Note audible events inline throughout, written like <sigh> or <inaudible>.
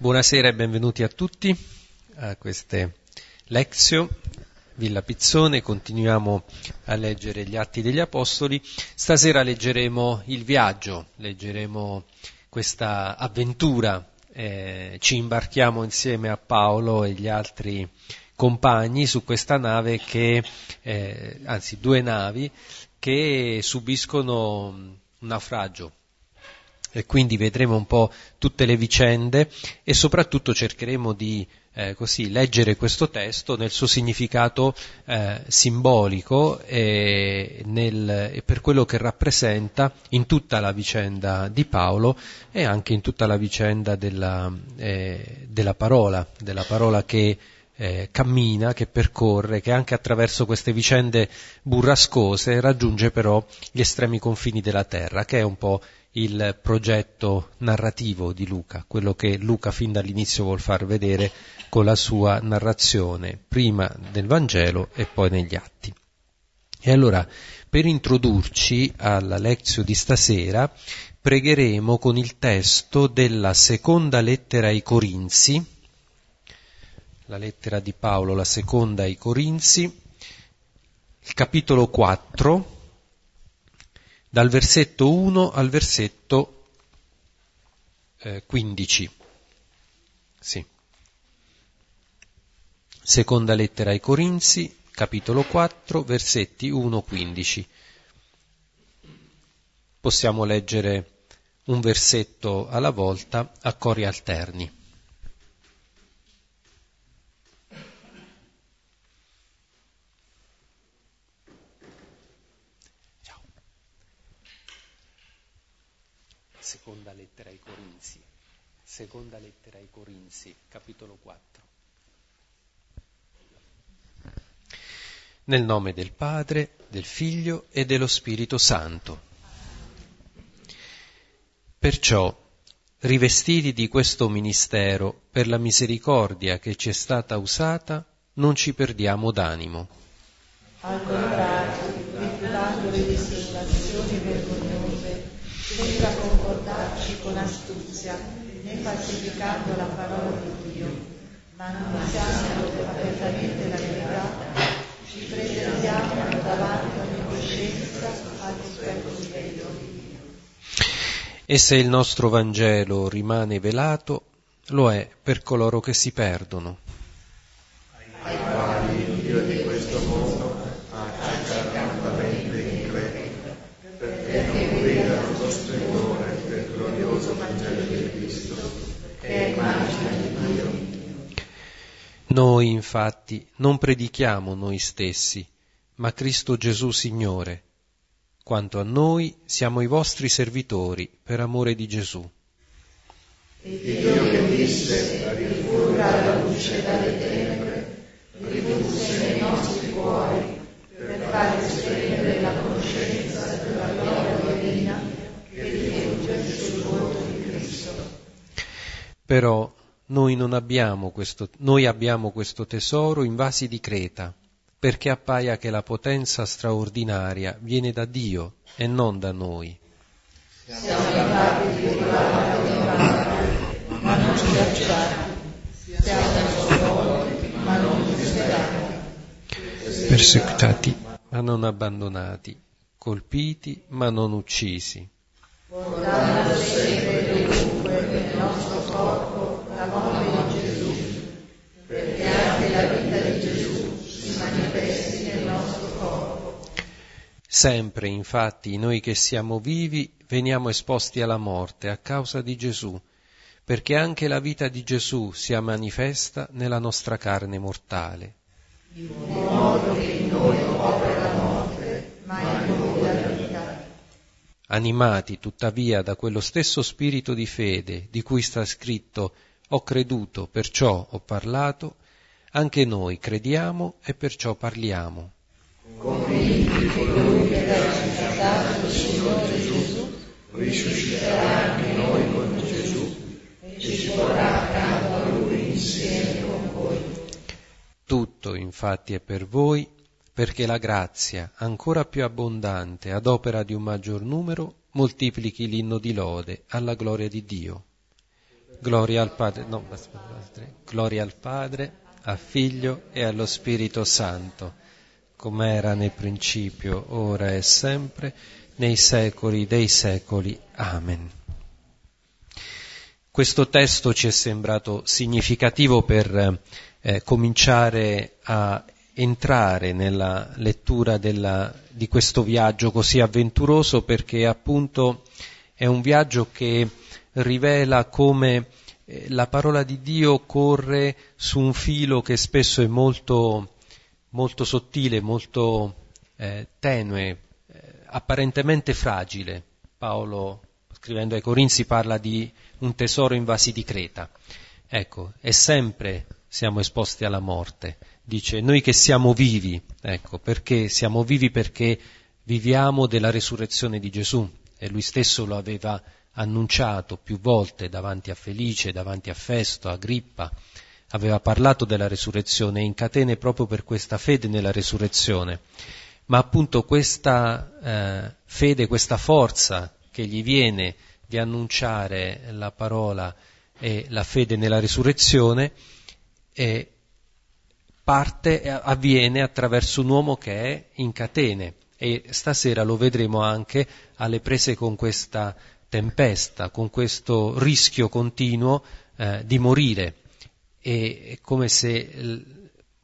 Buonasera e benvenuti a tutti a queste lezioni. Villa Pizzone, continuiamo a leggere gli Atti degli Apostoli. Stasera leggeremo il viaggio, leggeremo questa avventura, eh, ci imbarchiamo insieme a Paolo e gli altri compagni su questa nave che, eh, anzi due navi, che subiscono un naufragio, e quindi vedremo un po' tutte le vicende e soprattutto cercheremo di eh, così, leggere questo testo nel suo significato eh, simbolico e, nel, e, per quello che rappresenta in tutta la vicenda di Paolo e anche in tutta la vicenda della, eh, della parola, della parola che eh, cammina, che percorre, che anche attraverso queste vicende burrascose raggiunge però gli estremi confini della terra, che è un po' il progetto narrativo di Luca, quello che Luca fin dall'inizio vuol far vedere con la sua narrazione, prima nel Vangelo e poi negli Atti. E allora, per introdurci alla lezione di stasera, pregheremo con il testo della seconda lettera ai Corinzi, la lettera di Paolo, la seconda ai Corinzi, il capitolo 4, dal versetto 1 al versetto eh, 15. Sì. Seconda lettera ai Corinzi, capitolo 4, versetti 1-15. Possiamo leggere un versetto alla volta a cori alterni. seconda lettera ai Corinzi, seconda lettera ai Corinzi, capitolo 4. Nel nome del Padre, del Figlio e dello Spirito Santo. Perciò, rivestiti di questo ministero per la misericordia che ci è stata usata, non ci perdiamo d'animo. Al contrario, rifiutando le dissimulazioni vergognose, senza concordarci con astuzia, falsificando la parola di Dio, ma annunziando apertamente la verità, ci presentiamo davanti ogni coscienza al rispetto di Dio. E se il nostro Vangelo rimane velato, lo è per coloro che si perdono. Ai quali il Dio di questo mondo ha accecato la mente incredula, perché non vedano lo splendore del glorioso Vangelo di Cristo, che è immagine di Dio. Noi infatti non predichiamo noi stessi, ma Cristo Gesù Signore. Quanto a noi siamo i vostri servitori per amore di Gesù. E Dio che disse rifugga la luce dalle tenebre, ridusse nei nostri cuori per fare splendere la conoscenza della gloria divina che rifugge sul volto di Cristo. Però noi abbiamo questo, noi abbiamo questo tesoro in vasi di creta, perché appaia che la potenza straordinaria viene da Dio e non da noi. Siamo in parte, ma non schiacciati, siamo sconvolti, ma non disperati, Perseguitati ma non abbandonati, colpiti ma non uccisi. portando sempre e dovunque nel nostro corpo la morte di Gesù, perché anche la vita di Gesù si manifesti nel nostro corpo. Sempre, infatti, noi che siamo vivi veniamo esposti alla morte a causa di Gesù, perché anche la vita di Gesù sia manifesta nella nostra carne mortale. in modo che in noi opera la morte, ma in noi la vita. Animati tuttavia da quello stesso spirito di fede di cui sta scritto ho creduto, perciò ho parlato, anche noi crediamo e perciò parliamo. Risusciterà anche noi con Gesù e ci porrà accanto a Lui insieme con voi. Tutto infatti è per voi, perché la grazia, ancora più abbondante ad opera di un maggior numero, moltiplichi l'inno di lode alla gloria di Dio. Gloria al Padre, no, gloria al Padre, al Figlio e allo Spirito Santo, come era nel principio, ora e sempre, nei secoli dei secoli. Amen. Questo testo ci è sembrato significativo per eh, cominciare a entrare nella lettura della, di questo viaggio così avventuroso perché appunto è un viaggio che rivela come eh, la parola di Dio corre su un filo che spesso è molto, molto sottile, molto eh, tenue, eh, apparentemente fragile. Paolo, scrivendo ai Corinzi, parla di un tesoro in vasi di creta. Ecco, e sempre siamo esposti alla morte. Dice, noi che siamo vivi, ecco, perché siamo vivi perché viviamo della resurrezione di Gesù e lui stesso lo aveva annunciato più volte davanti a Felice, davanti a Festo, a Grippa, aveva parlato della resurrezione in catene proprio per questa fede nella resurrezione. Ma appunto questa eh, fede, questa forza che gli viene di annunciare la parola e la fede nella risurrezione eh, parte, avviene attraverso un uomo che è in catene e stasera lo vedremo anche alle prese con questa tempesta, con questo rischio continuo eh, di morire. E è come se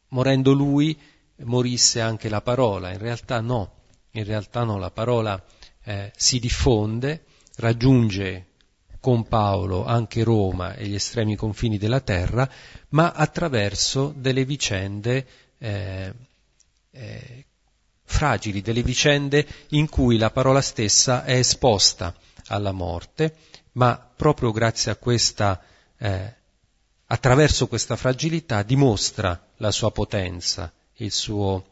morendo lui morisse anche la parola. In realtà no, in realtà no, la parola eh, si diffonde, raggiunge con Paolo anche Roma e gli estremi confini della terra, ma attraverso delle vicende eh, eh, fragili, delle vicende in cui la parola stessa è esposta alla morte, ma proprio grazie a questa, eh, attraverso questa fragilità dimostra la sua potenza, il suo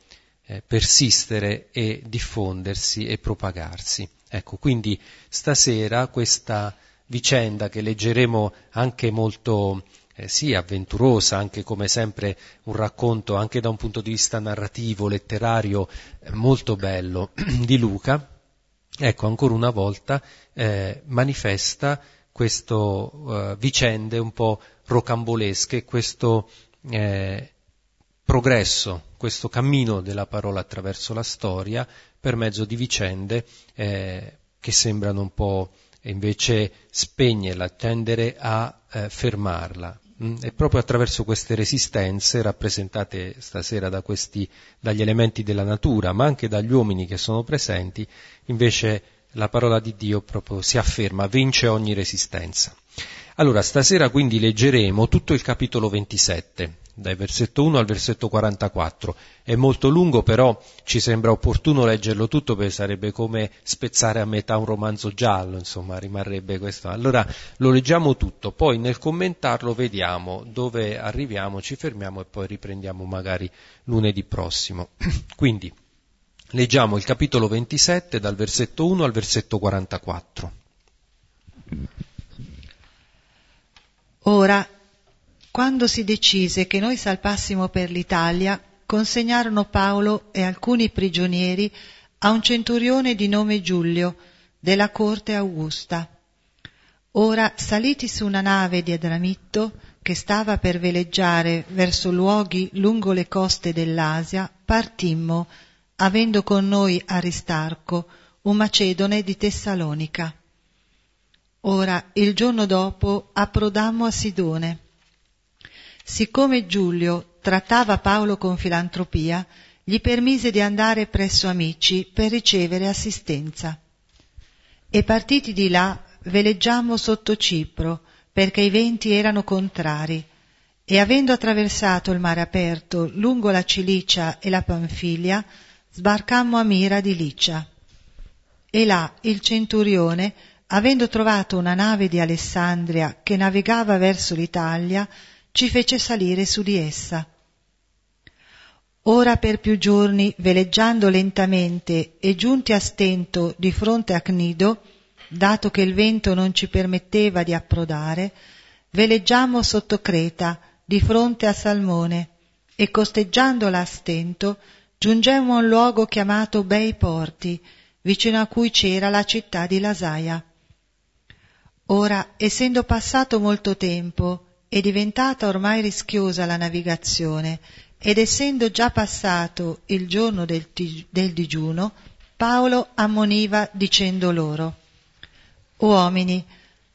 eh, persistere e diffondersi e propagarsi. Ecco, quindi stasera questa vicenda che leggeremo anche molto eh, sì, avventurosa, anche come sempre un racconto anche da un punto di vista narrativo, letterario, eh, molto bello <clears throat> di Luca, ecco, ancora una volta eh, manifesta queste uh, vicende un po' rocambolesche, questo eh, progresso, questo cammino della parola attraverso la storia per mezzo di vicende eh, che sembrano un po' invece spegnerla, tendere a eh, fermarla. Mm, e proprio attraverso queste resistenze, rappresentate stasera da questi, dagli elementi della natura, ma anche dagli uomini che sono presenti, invece la parola di Dio proprio si afferma, vince ogni resistenza. Allora, stasera quindi leggeremo tutto il capitolo 27, dai versetto 1 al versetto 44. È molto lungo, però ci sembra opportuno leggerlo tutto perché sarebbe come spezzare a metà un romanzo giallo, insomma, rimarrebbe questo. Allora lo leggiamo tutto, poi nel commentarlo vediamo dove arriviamo, ci fermiamo e poi riprendiamo magari lunedì prossimo. <clears throat> Quindi leggiamo il capitolo 27 dal versetto 1 al versetto 44. Ora quando si decise che noi salpassimo per l'Italia, consegnarono Paolo e alcuni prigionieri a un centurione di nome Giulio, della corte Augusta. Ora, saliti su una nave di Adramitto, che stava per veleggiare verso luoghi lungo le coste dell'Asia, partimmo, avendo con noi Aristarco, un macedone di Tessalonica. Ora, il giorno dopo, approdammo a Sidone Siccome Giulio trattava Paolo con filantropia, gli permise di andare presso amici per ricevere assistenza. E partiti di là veleggiammo sotto Cipro, perché i venti erano contrari, e avendo attraversato il mare aperto lungo la Cilicia e la Panfilia, sbarcammo a Mira di Licia. E là il centurione, avendo trovato una nave di Alessandria che navigava verso l'Italia, ci fece salire su di essa. Ora per più giorni, veleggiando lentamente e giunti a stento di fronte a Cnido, dato che il vento non ci permetteva di approdare, veleggiamo sotto Creta, di fronte a Salmone, e costeggiandola a stento, giungemmo a un luogo chiamato Bei Porti, vicino a cui c'era la città di Lasaia. Ora, essendo passato molto tempo e diventata ormai rischiosa la navigazione, ed essendo già passato il giorno del, del digiuno, Paolo ammoniva dicendo loro, Uomini,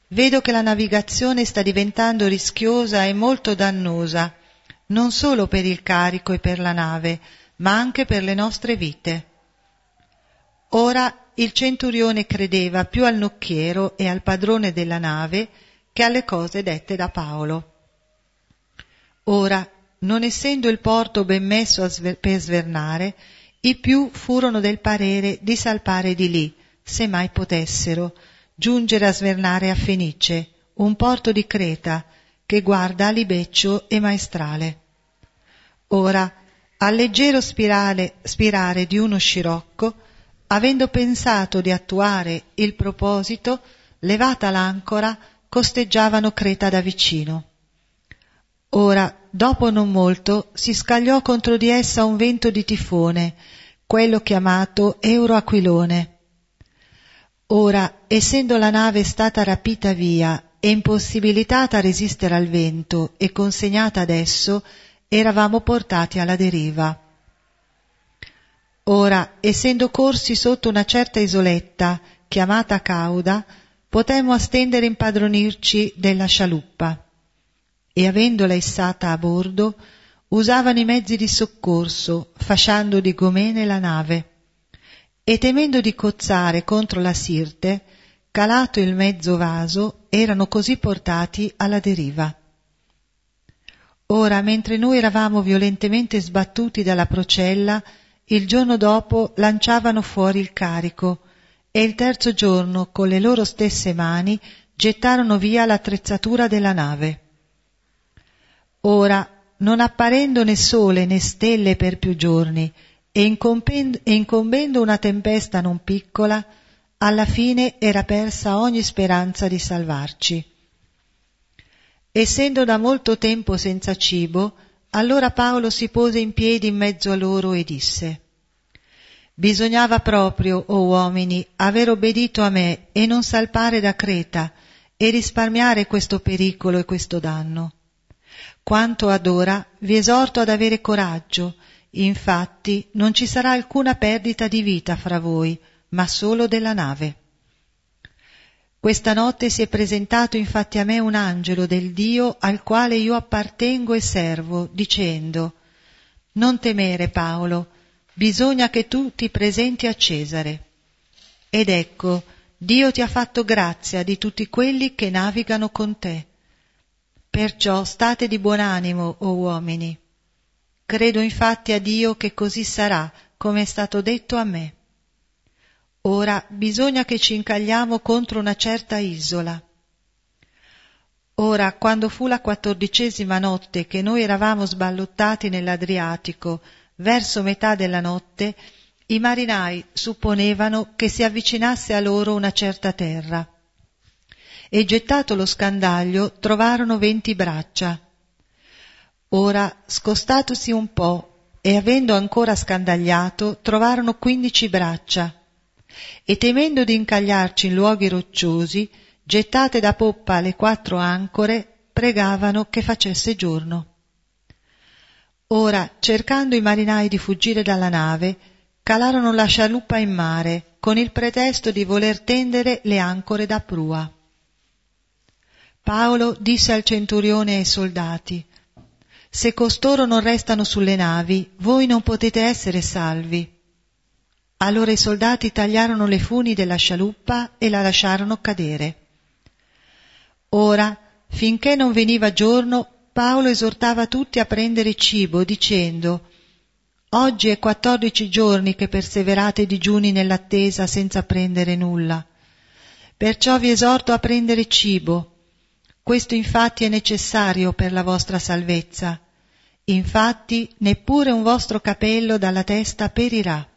vedo che la navigazione sta diventando rischiosa e molto dannosa, non solo per il carico e per la nave, ma anche per le nostre vite. Ora il centurione credeva più al nocchiero e al padrone della nave che alle cose dette da Paolo. Ora, non essendo il porto ben messo sver- per svernare, i più furono del parere di salpare di lì, se mai potessero, giungere a svernare a Fenice, un porto di Creta, che guarda a libeccio e maestrale. Ora, al leggero spirale, spirare di uno scirocco, avendo pensato di attuare il proposito, levata l'ancora, costeggiavano Creta da vicino. Ora, dopo non molto, si scagliò contro di essa un vento di tifone, quello chiamato Euroaquilone. Ora, essendo la nave stata rapita via e impossibilitata a resistere al vento e consegnata ad esso, eravamo portati alla deriva. Ora, essendo corsi sotto una certa isoletta, chiamata Cauda, potemmo a stendere impadronirci della scialuppa. E avendola issata a bordo, usavano i mezzi di soccorso, fasciando di gomene la nave. E temendo di cozzare contro la sirte, calato il mezzo vaso, erano così portati alla deriva. Ora, mentre noi eravamo violentemente sbattuti dalla procella, il giorno dopo lanciavano fuori il carico e il terzo giorno con le loro stesse mani gettarono via l'attrezzatura della nave. Ora, non apparendo né sole né stelle per più giorni e incombendo una tempesta non piccola, alla fine era persa ogni speranza di salvarci. Essendo da molto tempo senza cibo, allora Paolo si pose in piedi in mezzo a loro e disse Bisognava proprio, o oh uomini, aver obbedito a me e non salpare da Creta e risparmiare questo pericolo e questo danno. Quanto ad ora vi esorto ad avere coraggio, infatti non ci sarà alcuna perdita di vita fra voi, ma solo della nave. Questa notte si è presentato infatti a me un angelo del Dio al quale io appartengo e servo, dicendo Non temere, Paolo, bisogna che tu ti presenti a Cesare. Ed ecco, Dio ti ha fatto grazia di tutti quelli che navigano con te. Perciò state di buon animo, o uomini. Credo infatti a Dio che così sarà, come è stato detto a me. Ora bisogna che ci incagliamo contro una certa isola. Ora, quando fu la quattordicesima notte che noi eravamo sballottati nell'Adriatico, verso metà della notte, i marinai supponevano che si avvicinasse a loro una certa terra. E gettato lo scandaglio trovarono venti braccia. Ora, scostatosi un po' e avendo ancora scandagliato, trovarono quindici braccia e temendo di incagliarci in luoghi rocciosi, gettate da poppa le quattro ancore, pregavano che facesse giorno. Ora, cercando i marinai di fuggire dalla nave, calarono la scialuppa in mare, con il pretesto di voler tendere le ancore da prua. Paolo disse al centurione e ai soldati, Se costoro non restano sulle navi, voi non potete essere salvi. Allora i soldati tagliarono le funi della scialuppa e la lasciarono cadere. Ora, finché non veniva giorno, Paolo esortava tutti a prendere cibo, dicendo Oggi è quattordici giorni che perseverate digiuni nell'attesa senza prendere nulla. Perciò vi esorto a prendere cibo. Questo infatti è necessario per la vostra salvezza. Infatti neppure un vostro capello dalla testa perirà.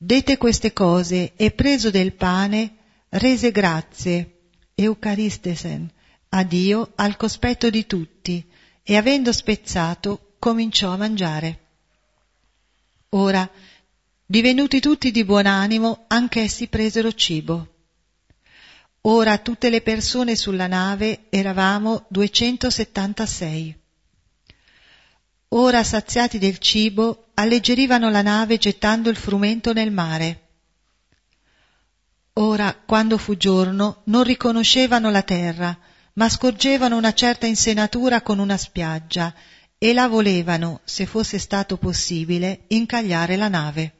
Dette queste cose e preso del pane, rese grazie, Eucaristesen, a Dio al cospetto di tutti, e avendo spezzato, cominciò a mangiare. Ora, divenuti tutti di buon animo, anch'essi presero cibo. Ora tutte le persone sulla nave eravamo 276. Ora saziati del cibo, alleggerivano la nave gettando il frumento nel mare. Ora, quando fu giorno, non riconoscevano la terra, ma scorgevano una certa insenatura con una spiaggia, e la volevano, se fosse stato possibile, incagliare la nave.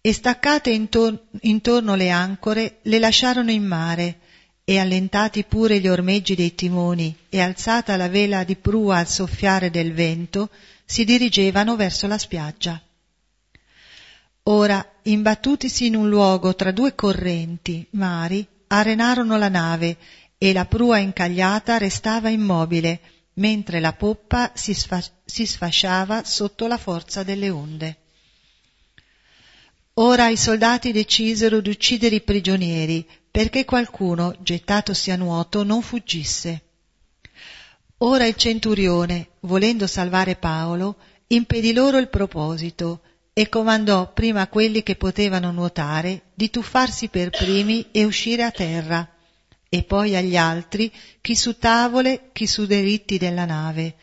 E staccate intor- intorno le ancore, le lasciarono in mare, e allentati pure gli ormeggi dei timoni e alzata la vela di prua al soffiare del vento, si dirigevano verso la spiaggia. Ora, imbattutisi in un luogo tra due correnti, mari, arenarono la nave e la prua incagliata restava immobile, mentre la poppa si, sfa- si sfasciava sotto la forza delle onde. Ora i soldati decisero di uccidere i prigionieri, perché qualcuno, gettatosi a nuoto, non fuggisse. Ora il centurione, volendo salvare Paolo, impedì loro il proposito e comandò prima a quelli che potevano nuotare di tuffarsi per primi e uscire a terra, e poi agli altri chi su tavole, chi su deritti della nave,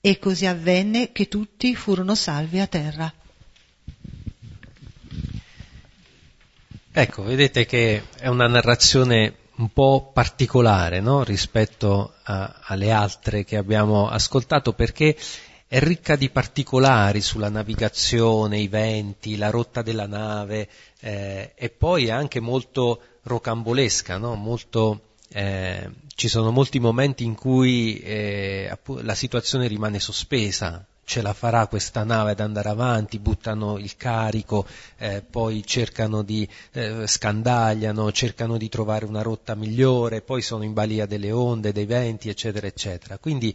e così avvenne che tutti furono salvi a terra. Ecco, vedete che è una narrazione un po' particolare no? rispetto a, alle altre che abbiamo ascoltato perché è ricca di particolari sulla navigazione, i venti, la rotta della nave eh, e poi è anche molto rocambolesca, no? molto eh, ci sono molti momenti in cui eh, la situazione rimane sospesa, ce la farà questa nave ad andare avanti, buttano il carico, eh, poi cercano di eh, scandagliano, cercano di trovare una rotta migliore, poi sono in balia delle onde, dei venti, eccetera, eccetera. Quindi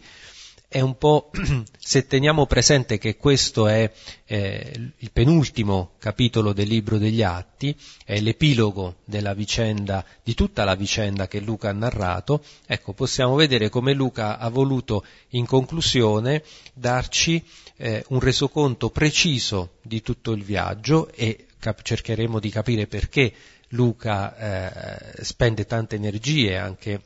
è un po', <clears throat> se teniamo presente che questo è eh, il penultimo capitolo del libro degli Atti, è l'epilogo della vicenda, di tutta la vicenda che Luca ha narrato, ecco, possiamo vedere come Luca ha voluto in conclusione darci eh, un resoconto preciso di tutto il viaggio e cap- cercheremo di capire perché Luca eh, spende tante energie anche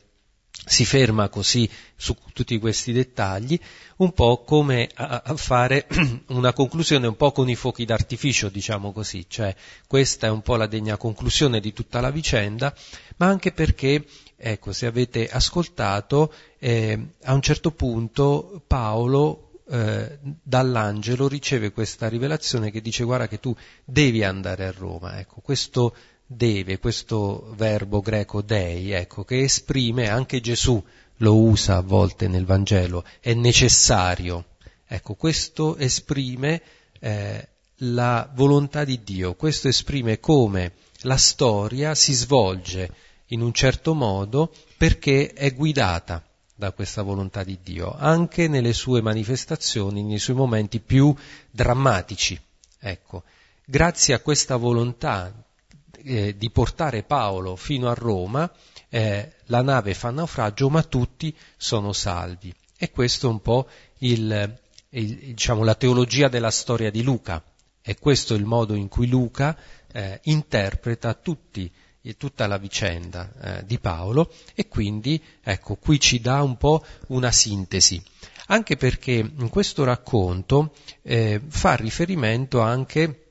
si ferma così su tutti questi dettagli, un po' come a, fare <clears throat> una conclusione un po' con i fuochi d'artificio, diciamo così, cioè questa è un po' la degna conclusione di tutta la vicenda, ma anche perché, ecco, se avete ascoltato, eh, a un certo punto Paolo eh, dall'angelo riceve questa rivelazione che dice guarda che tu devi andare a Roma, ecco, questo deve, questo verbo greco dei, ecco, che esprime, anche Gesù lo usa a volte nel Vangelo, è necessario. Ecco, questo esprime eh, la volontà di Dio, questo esprime come la storia si svolge in un certo modo perché è guidata da questa volontà di Dio, anche nelle sue manifestazioni, nei suoi momenti più drammatici. Ecco, grazie a questa volontà eh, di portare Paolo fino a Roma, eh, la nave fa naufragio, ma tutti sono salvi. E questo è un po' il, il, diciamo, la teologia della storia di Luca. E questo è il modo in cui Luca eh, interpreta tutti, tutta la vicenda eh, di Paolo e quindi ecco qui ci dà un po' una sintesi anche perché in questo racconto eh, fa riferimento anche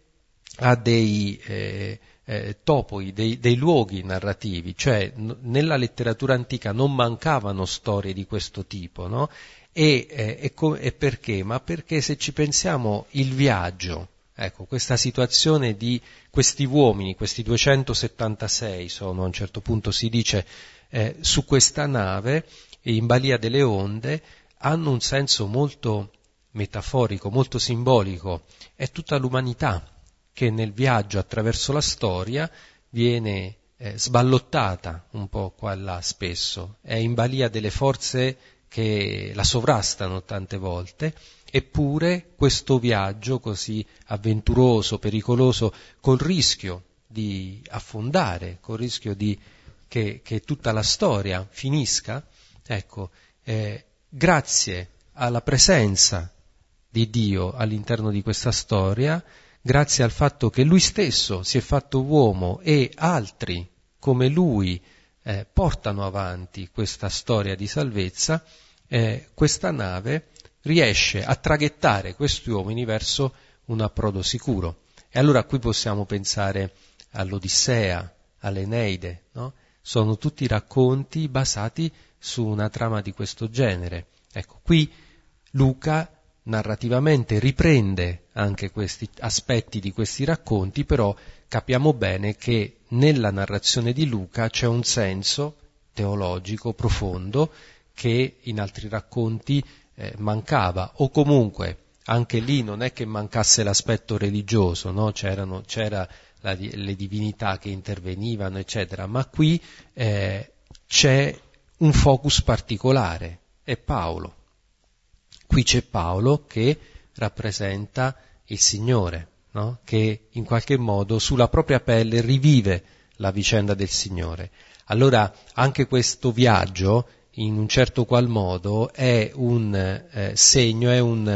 a dei eh, eh, topoi, dei, dei, luoghi narrativi, cioè n- nella letteratura antica non mancavano storie di questo tipo, no? E, eh, e, co- e, perché? Ma perché se ci pensiamo il viaggio, ecco, questa situazione di questi uomini, questi 276 sono, a un certo punto si dice, eh, su questa nave, in balia delle onde, hanno un senso molto metaforico, molto simbolico, è tutta l'umanità, che nel viaggio attraverso la storia viene eh, sballottata un po' qua e là spesso, è in balia delle forze che la sovrastano tante volte, eppure questo viaggio così avventuroso, pericoloso, col rischio di affondare, col rischio di che, che tutta la storia finisca, ecco, eh, grazie alla presenza di Dio all'interno di questa storia, grazie al fatto che lui stesso si è fatto uomo e altri come lui eh, portano avanti questa storia di salvezza, eh, questa nave riesce a traghettare questi uomini verso un approdo sicuro. E allora qui possiamo pensare all'Odissea, all'Eneide, no? Sono tutti racconti basati su una trama di questo genere. Ecco, qui Luca narrativamente riprende anche questi aspetti di questi racconti, però capiamo bene che nella narrazione di Luca c'è un senso teologico profondo che in altri racconti eh, mancava o comunque anche lì non è che mancasse l'aspetto religioso, no? c'era la, le divinità che intervenivano, eccetera, ma qui eh, c'è un focus particolare, è Paolo. Qui c'è Paolo che rappresenta il Signore, no? che in qualche modo sulla propria pelle rivive la vicenda del Signore. Allora anche questo viaggio, in un certo qual modo, è un eh, segno, è un,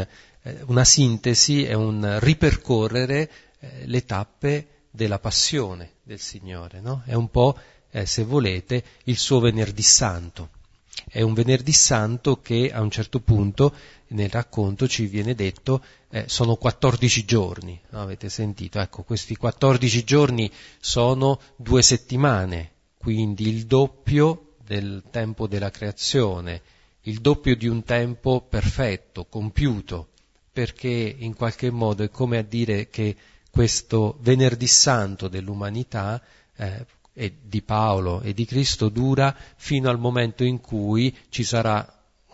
eh, una sintesi, è un ripercorrere eh, le tappe della passione del Signore, no? È un po', eh, se volete, il suo venerdì santo. È un venerdì santo che a un certo punto nel racconto ci viene detto eh, sono 14 giorni, no? avete sentito? Ecco, questi 14 giorni sono due settimane, quindi il doppio del tempo della creazione, il doppio di un tempo perfetto, compiuto, perché in qualche modo è come a dire che questo venerdì santo dell'umanità eh, e di Paolo e di Cristo dura fino al momento in cui ci sarà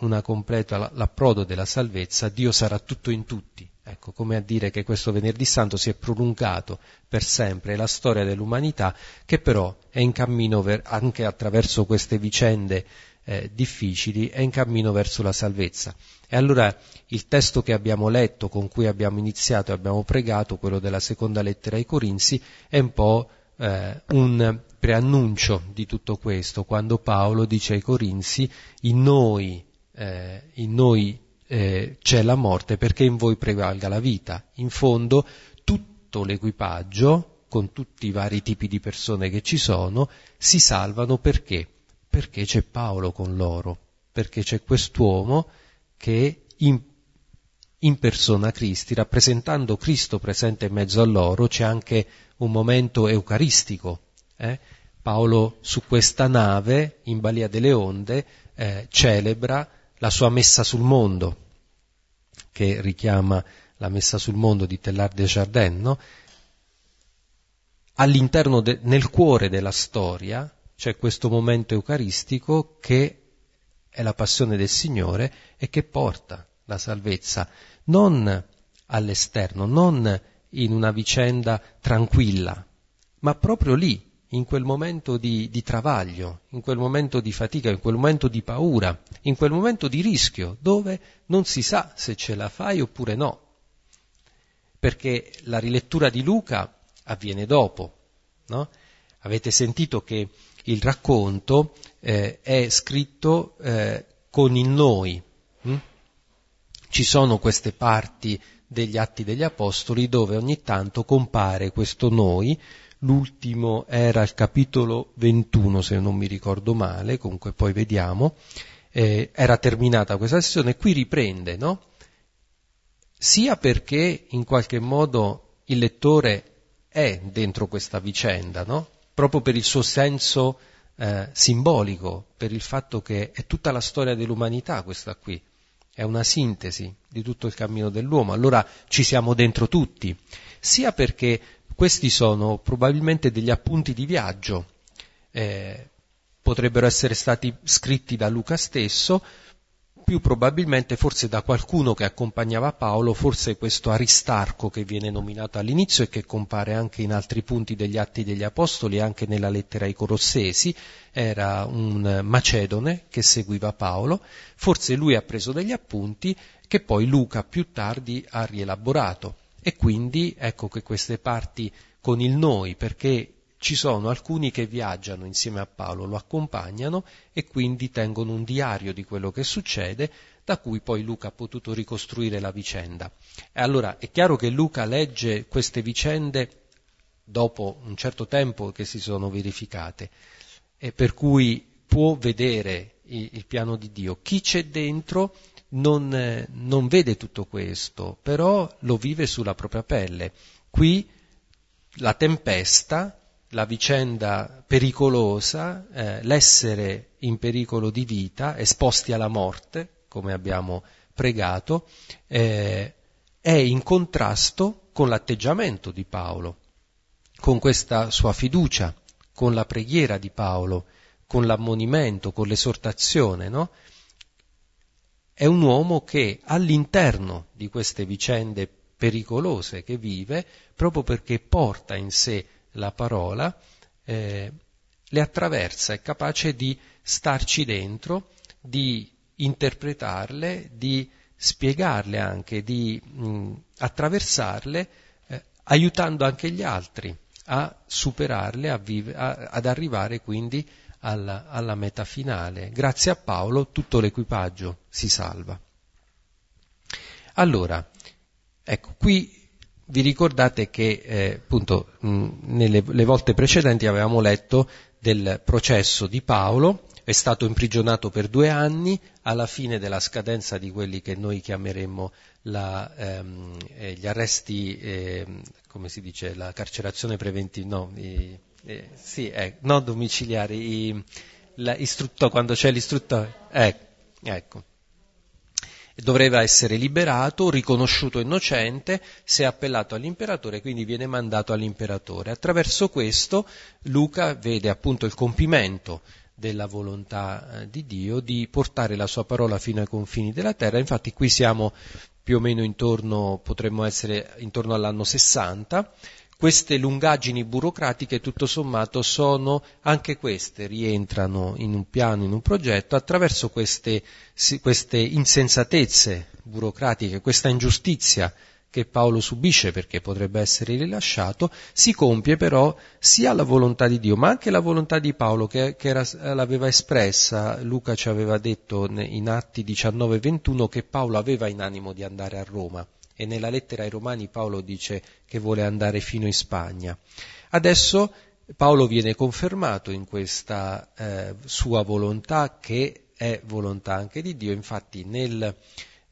una completa l'approdo della salvezza, Dio sarà tutto in tutti. Ecco, come a dire che questo venerdì santo si è prolungato per sempre la storia dell'umanità, che però è in cammino ver- anche attraverso queste vicende eh, difficili, è in cammino verso la salvezza. E allora il testo che abbiamo letto, con cui abbiamo iniziato e abbiamo pregato, quello della seconda lettera ai Corinzi, è un po' eh, un preannuncio di tutto questo, quando Paolo dice ai Corinzi, in noi, eh, in noi eh, c'è la morte perché in voi prevalga la vita. In fondo tutto l'equipaggio, con tutti i vari tipi di persone che ci sono, si salvano perché? Perché c'è Paolo con loro, perché c'è quest'uomo che in, in persona Cristi, rappresentando Cristo presente in mezzo a loro, c'è anche un momento eucaristico. Eh? Paolo su questa nave, in balia delle onde, eh, celebra la sua messa sul mondo, che richiama la messa sul mondo di Teilhard de Chardin, no? All'interno, de, nel cuore della storia, c'è questo momento eucaristico che è la passione del Signore e che porta la salvezza non all'esterno, non in una vicenda tranquilla, ma proprio lì, in quel momento di, di, travaglio, in quel momento di fatica, in quel momento di paura, in quel momento di rischio, dove non si sa se ce la fai oppure no. Perché la rilettura di Luca avviene dopo, no? Avete sentito che il racconto eh, è scritto eh, con il noi. Hm? Ci sono queste parti degli atti degli apostoli dove ogni tanto compare questo noi, l'ultimo era il capitolo 21 se non mi ricordo male, comunque poi vediamo, eh, era terminata questa sessione, qui riprende, no? Sia perché in qualche modo il lettore è dentro questa vicenda, no? Proprio per il suo senso eh, simbolico, per il fatto che è tutta la storia dell'umanità questa qui, è una sintesi di tutto il cammino dell'uomo, allora ci siamo dentro tutti, sia perché questi sono probabilmente degli appunti di viaggio, eh, potrebbero essere stati scritti da Luca stesso, più probabilmente forse da qualcuno che accompagnava Paolo, forse questo Aristarco che viene nominato all'inizio e che compare anche in altri punti degli Atti degli Apostoli, anche nella lettera ai Colossesi, era un macedone che seguiva Paolo, forse lui ha preso degli appunti che poi Luca più tardi ha rielaborato e quindi ecco che queste parti con il noi, perché ci sono alcuni che viaggiano insieme a Paolo, lo accompagnano e quindi tengono un diario di quello che succede, da cui poi Luca ha potuto ricostruire la vicenda. E allora è chiaro che Luca legge queste vicende dopo un certo tempo che si sono verificate. e per cui può vedere il, il piano di Dio. Chi c'è dentro non, eh, non, vede tutto questo, però lo vive sulla propria pelle. Qui la tempesta, la vicenda pericolosa, eh, l'essere in pericolo di vita, esposti alla morte, come abbiamo pregato, eh, è in contrasto con l'atteggiamento di Paolo, con questa sua fiducia, con la preghiera di Paolo, con l'ammonimento, con l'esortazione, no? È un uomo che all'interno di queste vicende pericolose che vive, proprio perché porta in sé la parola, eh, le attraversa, è capace di starci dentro, di interpretarle, di spiegarle anche, di mh, attraversarle, eh, aiutando anche gli altri a superarle, a vive, a, ad arrivare quindi alla, alla meta finale. Grazie a Paolo tutto l'equipaggio si salva. Allora, ecco, qui vi ricordate che eh, appunto mh, nelle volte precedenti avevamo letto del processo di Paolo, è stato imprigionato per due anni, alla fine della scadenza di quelli che noi chiameremmo la, ehm, eh, gli arresti, eh, come si dice, la carcerazione preventiva, no, i, eh, sì, eh, non domiciliari, i, la, quando c'è l'istruttore, ecco, ecco. Dovrebbe essere liberato, riconosciuto innocente, si è appellato all'imperatore, quindi viene mandato all'imperatore. Attraverso questo Luca vede appunto il compimento della volontà eh, di Dio di portare la sua parola fino ai confini della terra. Infatti qui siamo più o meno intorno, potremmo essere intorno all'anno 60, queste lungaggini burocratiche tutto sommato sono anche queste, rientrano in un piano, in un progetto, attraverso queste, queste insensatezze burocratiche, questa ingiustizia che Paolo subisce perché potrebbe essere rilasciato, si compie però sia la volontà di Dio, ma anche la volontà di Paolo che, che era, l'aveva espressa, Luca ci aveva detto in Atti 19 e 21 che Paolo aveva in animo di andare a Roma e nella lettera ai Romani Paolo dice che vuole andare fino in Spagna. Adesso Paolo viene confermato in questa eh, sua volontà che è volontà anche di Dio, infatti nel,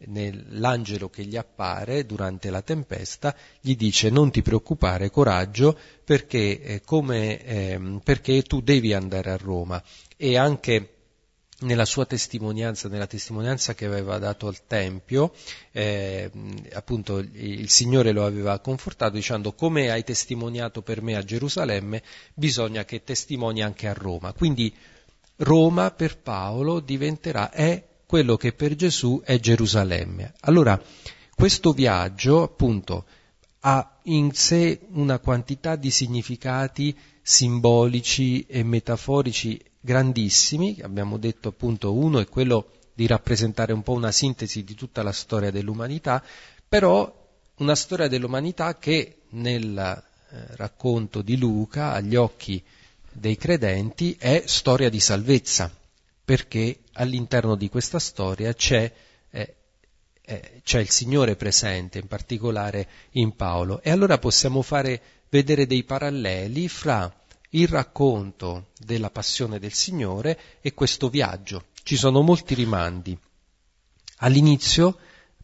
nell'angelo che gli appare durante la tempesta gli dice non ti preoccupare, coraggio, perché, eh, come, eh, perché tu devi andare a Roma e anche nella sua testimonianza, nella testimonianza che aveva dato al Tempio, eh, appunto il Signore lo aveva confortato dicendo come hai testimoniato per me a Gerusalemme, bisogna che testimoni anche a Roma. Quindi Roma per Paolo diventerà, è quello che per Gesù è Gerusalemme. Allora, questo viaggio appunto ha in sé una quantità di significati simbolici e metaforici grandissimi, abbiamo detto appunto uno è quello di rappresentare un po' una sintesi di tutta la storia dell'umanità, però una storia dell'umanità che nel eh, racconto di Luca, agli occhi dei credenti, è storia di salvezza, perché all'interno di questa storia c'è, eh, eh, c'è il Signore presente, in particolare in Paolo. E allora possiamo fare vedere dei paralleli fra il racconto della passione del Signore e questo viaggio. Ci sono molti rimandi. All'inizio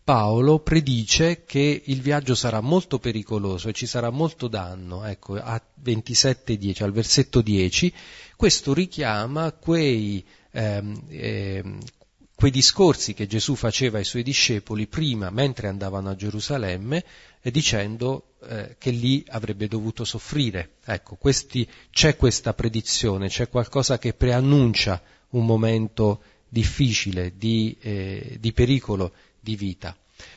Paolo predice che il viaggio sarà molto pericoloso e ci sarà molto danno. Ecco, a 27.10, al versetto 10, questo richiama quei, ehm, ehm, quei discorsi che Gesù faceva ai suoi discepoli prima, mentre andavano a Gerusalemme, eh, dicendo eh, che lì avrebbe dovuto soffrire. Ecco, questi, c'è questa predizione, c'è qualcosa che preannuncia un momento difficile, di, eh, di pericolo di vita.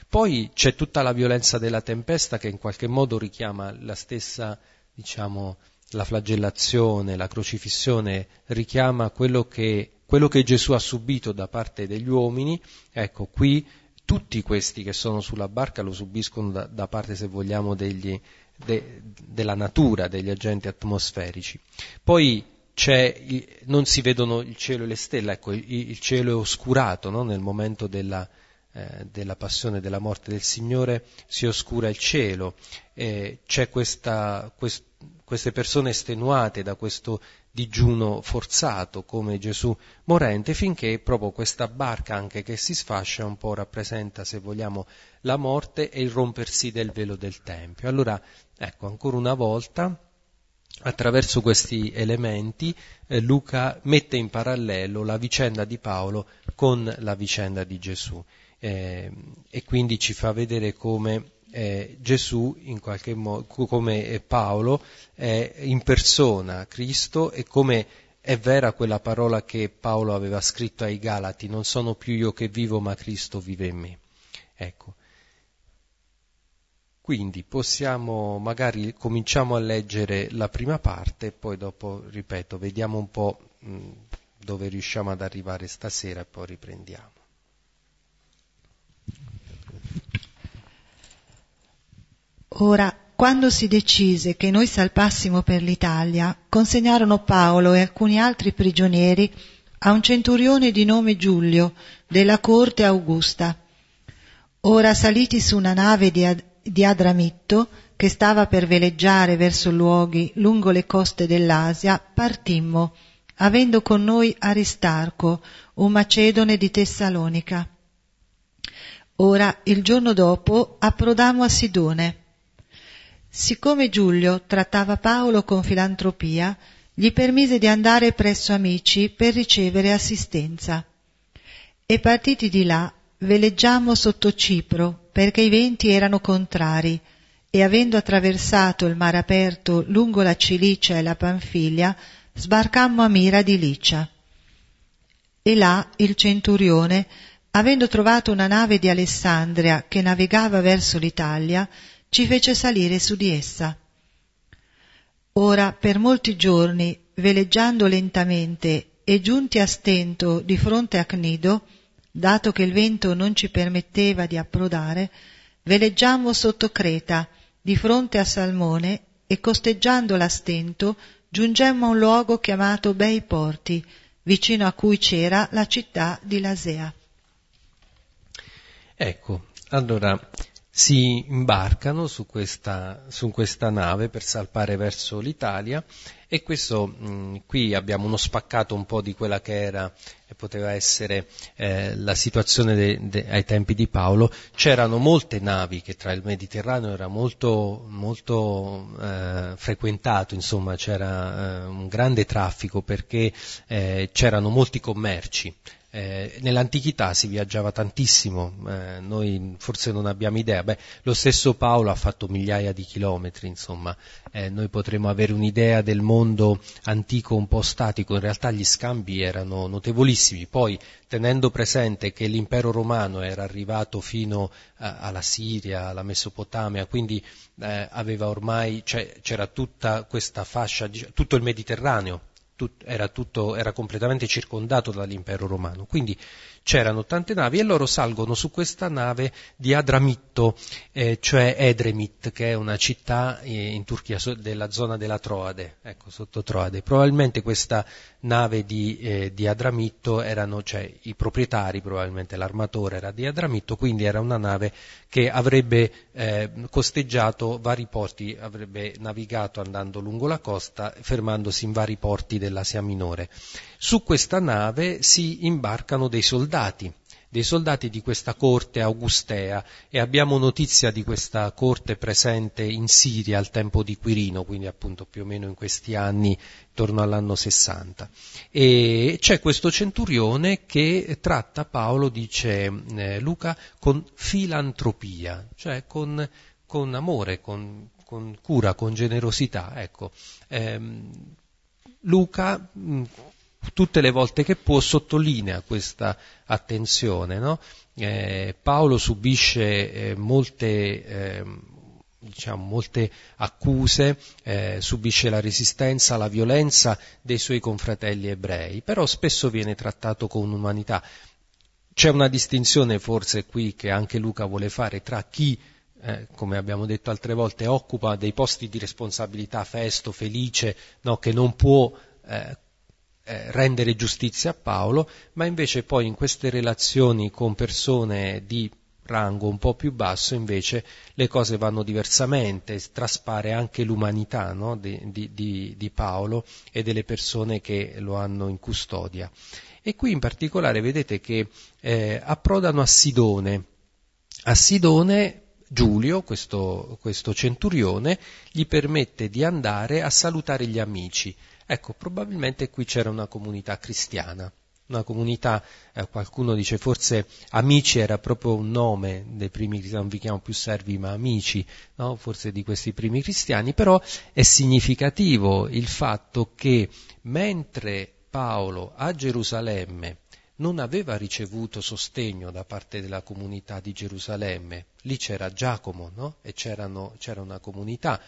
Poi c'è tutta la violenza della tempesta che in qualche modo richiama la stessa, diciamo, la flagellazione, la crocifissione, richiama quello che quello che Gesù ha subito da parte degli uomini, ecco qui tutti questi che sono sulla barca lo subiscono da, da parte, se vogliamo, degli, de, della natura, degli agenti atmosferici. Poi non si vedono il cielo e le stelle, ecco, il, cielo è oscurato no? nel momento della, eh, della passione della morte del Signore, si oscura il cielo, eh, c'è questa, quest, queste persone estenuate da questo digiuno forzato come Gesù morente finché proprio questa barca anche che si sfascia un po' rappresenta se vogliamo la morte e il rompersi del velo del Tempio. Allora ecco ancora una volta attraverso questi elementi eh, Luca mette in parallelo la vicenda di Paolo con la vicenda di Gesù eh, e quindi ci fa vedere come eh, Gesù, in qualche modo, come Paolo, è in persona Cristo e come è vera quella parola che Paolo aveva scritto ai Galati, non sono più io che vivo, ma Cristo vive in me. Ecco. Quindi possiamo, magari cominciamo a leggere la prima parte e poi dopo, ripeto, vediamo un po' mh, dove riusciamo ad arrivare stasera e poi riprendiamo. Ora, quando si decise che noi salpassimo per l'Italia, consegnarono Paolo e alcuni altri prigionieri a un centurione di nome Giulio, della corte Augusta. Ora saliti su una nave di, Ad- di Adramitto, che stava per veleggiare verso luoghi lungo le coste dell'Asia, partimmo, avendo con noi Aristarco, un macedone di Tessalonica. Ora, il giorno dopo, approdammo a Sidone Siccome Giulio trattava Paolo con filantropia, gli permise di andare presso amici per ricevere assistenza. E partiti di là, veleggiammo sotto Cipro, perché i venti erano contrari, e avendo attraversato il mare aperto lungo la Cilicia e la Panfilia, sbarcammo a Mira di Licia. E là il centurione, avendo trovato una nave di Alessandria che navigava verso l'Italia, ci fece salire su di essa. Ora, per molti giorni, veleggiando lentamente e giunti a stento di fronte a Cnido, dato che il vento non ci permetteva di approdare, veleggiammo sotto Creta, di fronte a Salmone, e costeggiandola a stento, giungemmo a un luogo chiamato Bei Porti, vicino a cui c'era la città di Lasea. Ecco, allora si imbarcano su questa, su questa, nave per salpare verso l'Italia e questo mh, qui abbiamo uno spaccato un po' di quella che era e poteva essere eh, la situazione de, de, ai tempi di Paolo. C'erano molte navi che tra il Mediterraneo era molto, molto eh, frequentato, insomma c'era eh, un grande traffico perché eh, c'erano molti commerci eh, nell'antichità si viaggiava tantissimo, eh, noi forse non abbiamo idea, Beh, lo stesso Paolo ha fatto migliaia di chilometri, insomma, eh, noi potremmo avere un'idea del mondo antico un po' statico, in realtà gli scambi erano notevolissimi, poi tenendo presente che l'impero romano era arrivato fino a, alla Siria, alla Mesopotamia, quindi eh, aveva ormai, cioè, c'era tutta questa fascia, tutto il Mediterraneo tut, era, tutto, era completamente circondato dall'impero romano. Quindi c'erano tante navi e loro salgono su questa nave di Adramitto, eh, cioè Edremit, che è una città eh, in Turchia della zona della Troade, ecco, sotto Troade. Probabilmente questa nave di, eh, di Adramitto erano, cioè i proprietari, probabilmente l'armatore era di Adramitto, quindi era una nave che avrebbe eh, costeggiato vari porti, avrebbe navigato andando lungo la costa, fermandosi in vari porti dell'Asia Minore. Su questa nave si imbarcano dei soldati, dei soldati di questa corte augustea e abbiamo notizia di questa corte presente in Siria al tempo di Quirino, quindi appunto più o meno in questi anni, intorno all'anno 60. E c'è questo centurione che tratta Paolo, dice eh, Luca, con filantropia, cioè con, con amore, con, con, cura, con generosità. Ecco. Eh, Luca tutte le volte che può sottolinea questa attenzione. No? Eh, Paolo subisce eh, molte, eh, diciamo, molte, accuse, eh, subisce la resistenza, la violenza dei suoi confratelli ebrei, però spesso viene trattato con umanità. C'è una distinzione forse qui che anche Luca vuole fare tra chi eh, come abbiamo detto altre volte, occupa dei posti di responsabilità festo, felice, no, che non può eh, eh, rendere giustizia a Paolo, ma invece poi in queste relazioni con persone di rango un po' più basso invece le cose vanno diversamente, traspare anche l'umanità no? di, di, di, Paolo e delle persone che lo hanno in custodia. E qui in particolare vedete che eh, approdano a Sidone. A Sidone Giulio, questo, questo centurione, gli permette di andare a salutare gli amici. Ecco, probabilmente qui c'era una comunità cristiana una comunità, eh, qualcuno dice forse amici era proprio un nome dei primi cristiani, non vi chiamo più servi ma amici, no? forse di questi primi cristiani, però è significativo il fatto che mentre Paolo a Gerusalemme non aveva ricevuto sostegno da parte della comunità di Gerusalemme, lì c'era Giacomo no? e c'era una comunità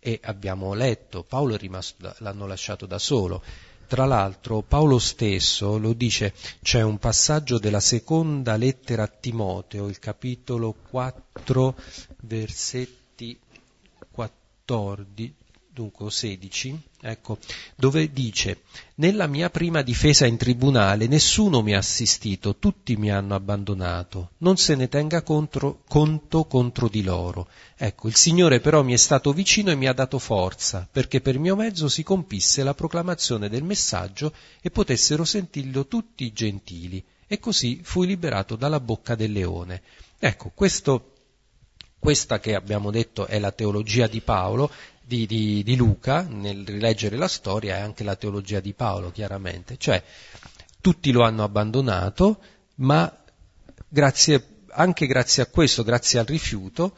e abbiamo letto, Paolo rimasto, l'hanno lasciato da solo, tra l'altro Paolo stesso lo dice, c'è un passaggio della seconda lettera a Timoteo, il capitolo 4, versetti 14, dunque 16, ecco, dove dice, nella mia prima difesa in tribunale nessuno mi ha assistito, tutti mi hanno abbandonato, non se ne tenga contro, conto contro di loro. Ecco, il Signore però mi è stato vicino e mi ha dato forza, perché per mio mezzo si compisse la proclamazione del messaggio e potessero sentirlo tutti i gentili, e così fui liberato dalla bocca del leone. Ecco, questo questa che abbiamo detto è la teologia di Paolo, di, di, di, Luca, nel rileggere la storia, è anche la teologia di Paolo, chiaramente. Cioè, tutti lo hanno abbandonato, ma grazie, anche grazie a questo, grazie al rifiuto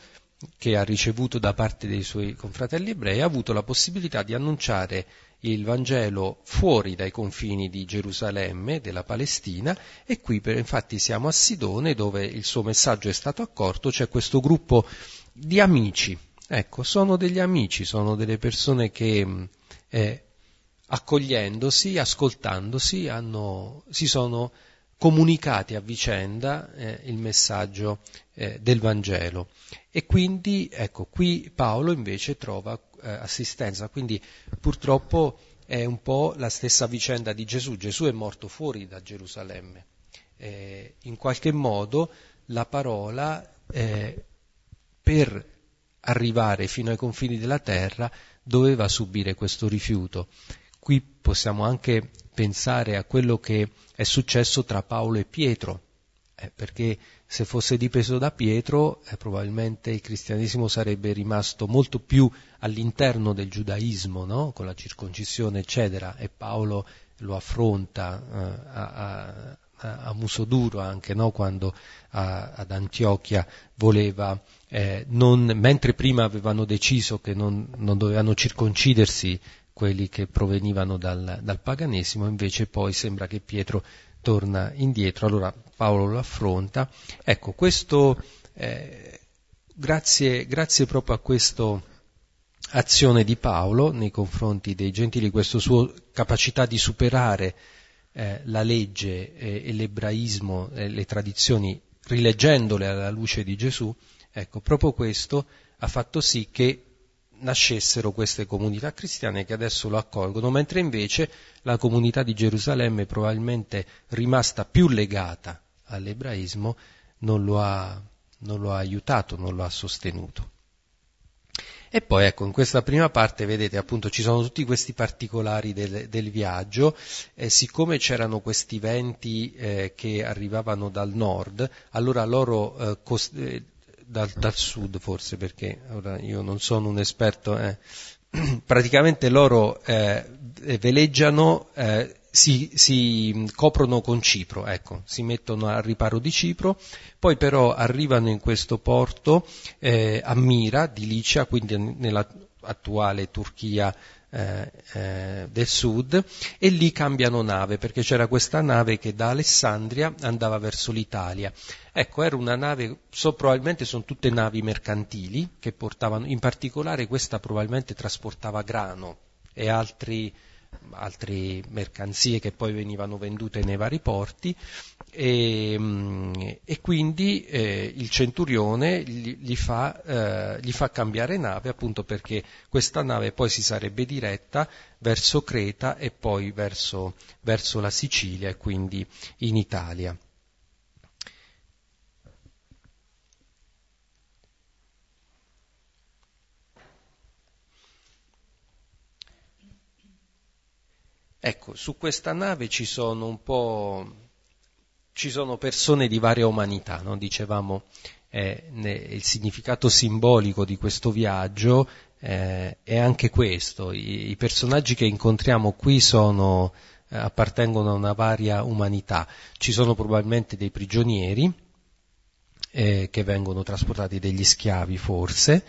che ha ricevuto da parte dei suoi confratelli ebrei, ha avuto la possibilità di annunciare il Vangelo fuori dai confini di Gerusalemme, della Palestina, e qui per, infatti siamo a Sidone dove il suo messaggio è stato accorto, c'è questo gruppo di amici, ecco, sono degli amici, sono delle persone che mm, eh, accogliendosi, ascoltandosi, hanno, si sono comunicati a vicenda eh, il messaggio eh, del Vangelo. E quindi, ecco, qui Paolo invece trova eh, assistenza. Quindi purtroppo è un po' la stessa vicenda di Gesù. Gesù è morto fuori da Gerusalemme. Eh, in qualche modo la parola eh, per arrivare fino ai confini della terra doveva subire questo rifiuto. Qui possiamo anche pensare a quello che è successo tra Paolo e Pietro, eh, perché se fosse dipeso da Pietro eh, probabilmente il cristianesimo sarebbe rimasto molto più all'interno del giudaismo, no? con la circoncisione eccetera, e Paolo lo affronta eh, a, a, a, muso duro anche no? quando a, ad Antiochia voleva, eh, non, mentre prima avevano deciso che non, non dovevano circoncidersi quelli che provenivano dal, dal, paganesimo, invece poi sembra che Pietro torna indietro, allora Paolo lo affronta. Ecco, questo, eh, grazie, grazie proprio a questa azione di Paolo nei confronti dei gentili, questa sua capacità di superare eh, la legge eh, e l'ebraismo, e le tradizioni, rileggendole alla luce di Gesù, ecco, proprio questo ha fatto sì che nascessero queste comunità cristiane che adesso lo accolgono, mentre invece la comunità di Gerusalemme probabilmente rimasta più legata all'ebraismo non lo ha, non lo ha aiutato, non lo ha sostenuto. E poi ecco, in questa prima parte vedete appunto ci sono tutti questi particolari del, del viaggio, eh, siccome c'erano questi venti eh, che arrivavano dal nord, allora loro eh, cost- eh, dal, dal, sud forse perché ora io non sono un esperto, eh. <clears throat> praticamente loro eh, veleggiano, eh, si, si, coprono con Cipro, ecco, si mettono al riparo di Cipro, poi però arrivano in questo porto eh, a Mira di Licia, quindi nella attuale Turchia eh, eh, del sud e lì cambiano nave perché c'era questa nave che da Alessandria andava verso l'Italia. Ecco, era una nave, so, probabilmente sono tutte navi mercantili che portavano, in particolare questa probabilmente trasportava grano e altri altre mercanzie che poi venivano vendute nei vari porti e, mm, e quindi eh, il centurione gli, gli, fa, eh, gli, fa, cambiare nave appunto perché questa nave poi si sarebbe diretta verso Creta e poi verso, verso la Sicilia e quindi in Italia. Ecco, su questa nave ci sono un po' ci sono persone di varia umanità, no? dicevamo eh, ne, il significato simbolico di questo viaggio eh, è anche questo, I, i, personaggi che incontriamo qui sono, eh, appartengono a una varia umanità, ci sono probabilmente dei prigionieri eh, che vengono trasportati degli schiavi forse,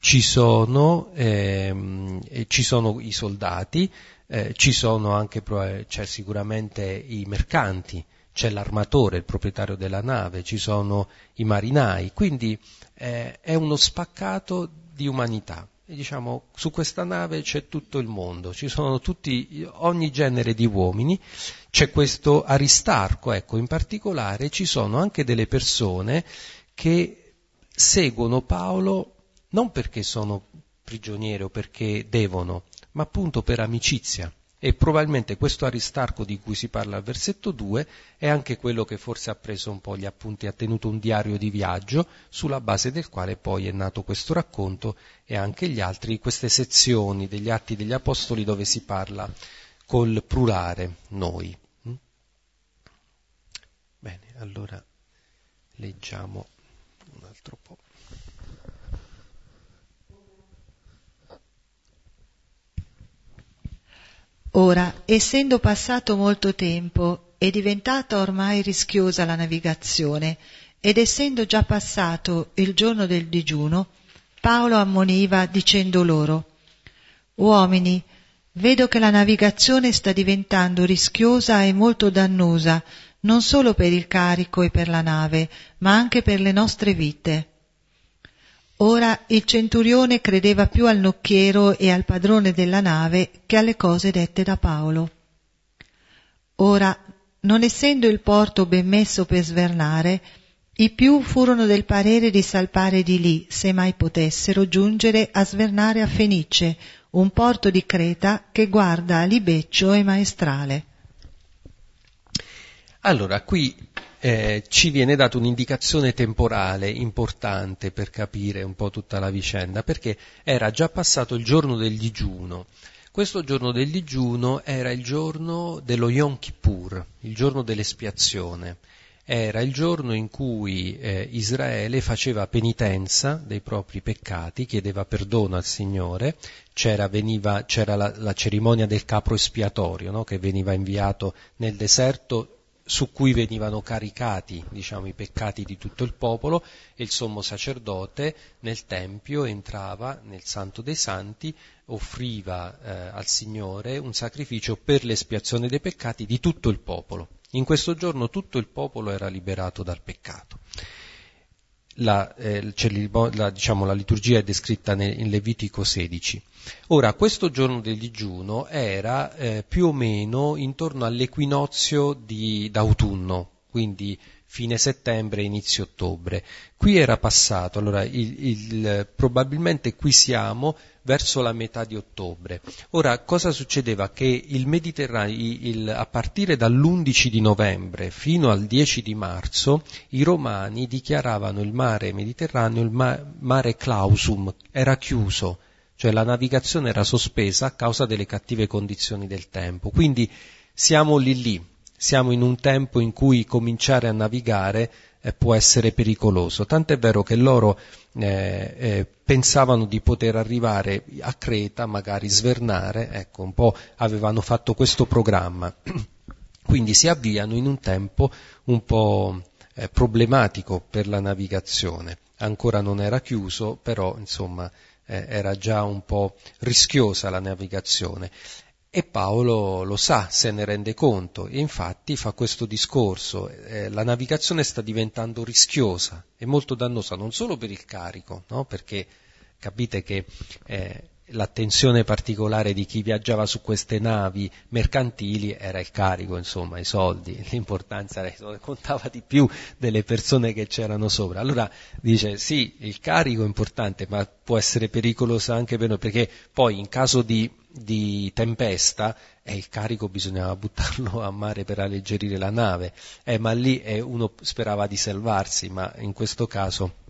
ci sono, ehm, ci sono i soldati, eh, ci sono anche c'è sicuramente i mercanti, c'è l'armatore, il proprietario della nave, ci sono i marinai, quindi eh, è uno spaccato di umanità. E diciamo, su questa nave c'è tutto il mondo, ci sono tutti, ogni genere di uomini, c'è questo Aristarco, ecco, in particolare ci sono anche delle persone che seguono Paolo non perché sono prigionieri o perché devono, ma appunto per amicizia. E probabilmente questo Aristarco di cui si parla al versetto 2 è anche quello che forse ha preso un po' gli appunti, ha tenuto un diario di viaggio sulla base del quale poi è nato questo racconto e anche gli altri, queste sezioni degli atti degli apostoli dove si parla col plurale noi. Mm? Bene, allora leggiamo un altro po'. Ora, essendo passato molto tempo e diventata ormai rischiosa la navigazione, ed essendo già passato il giorno del digiuno, Paolo ammoniva dicendo loro, Uomini, vedo che la navigazione sta diventando rischiosa e molto dannosa, non solo per il carico e per la nave, ma anche per le nostre vite. Ora il centurione credeva più al nocchiero e al padrone della nave che alle cose dette da Paolo. Ora, non essendo il porto ben messo per svernare, i più furono del parere di salpare di lì, se mai potessero giungere a svernare a Fenice, un porto di Creta che guarda a libeccio e maestrale. Allora, qui eh, ci viene data un'indicazione temporale importante per capire un po' tutta la vicenda, perché era già passato il giorno del digiuno. Questo giorno del digiuno era il giorno dello Yom Kippur, il giorno dell'espiazione. Era il giorno in cui eh, Israele faceva penitenza dei propri peccati, chiedeva perdono al Signore, c'era, veniva, c'era la, la, cerimonia del capro espiatorio no? che veniva inviato nel deserto su cui venivano caricati diciamo, i peccati di tutto il popolo e il sommo sacerdote nel Tempio entrava nel Santo dei Santi, offriva eh, al Signore un sacrificio per l'espiazione dei peccati di tutto il popolo. In questo giorno tutto il popolo era liberato dal peccato la, eh, la, diciamo, la, liturgia è descritta in Levitico 16. Ora, questo giorno del digiuno era eh, più o meno intorno all'equinozio di, d'autunno, quindi fine settembre, inizio ottobre. Qui era passato, allora il, il, probabilmente qui siamo verso la metà di ottobre. Ora, cosa succedeva? Che il Mediterraneo, il, a partire dall'11 di novembre fino al 10 di marzo, i romani dichiaravano il mare Mediterraneo il ma, mare clausum, era chiuso, cioè la navigazione era sospesa a causa delle cattive condizioni del tempo. Quindi siamo lì lì, siamo in un tempo in cui cominciare a navigare eh, può essere pericoloso. Tant'è vero che loro eh, eh, pensavano di poter arrivare a Creta, magari svernare, ecco, un po' avevano fatto questo programma. <clears throat> Quindi si avviano in un tempo un po' eh, problematico per la navigazione. Ancora non era chiuso, però insomma eh, era già un po' rischiosa la navigazione. E Paolo lo sa, se ne rende conto e infatti fa questo discorso. Eh, la navigazione sta diventando rischiosa e molto dannosa non solo per il carico, no? perché capite che eh, l'attenzione particolare di chi viaggiava su queste navi mercantili era il carico, insomma, i soldi, <laughs> l'importanza contava di più delle persone che c'erano sopra. Allora dice sì, il carico è importante, ma può essere pericoloso anche per noi, perché poi in caso di di tempesta e il carico bisognava buttarlo a mare per alleggerire la nave, eh, ma lì eh, uno sperava di salvarsi, ma in questo caso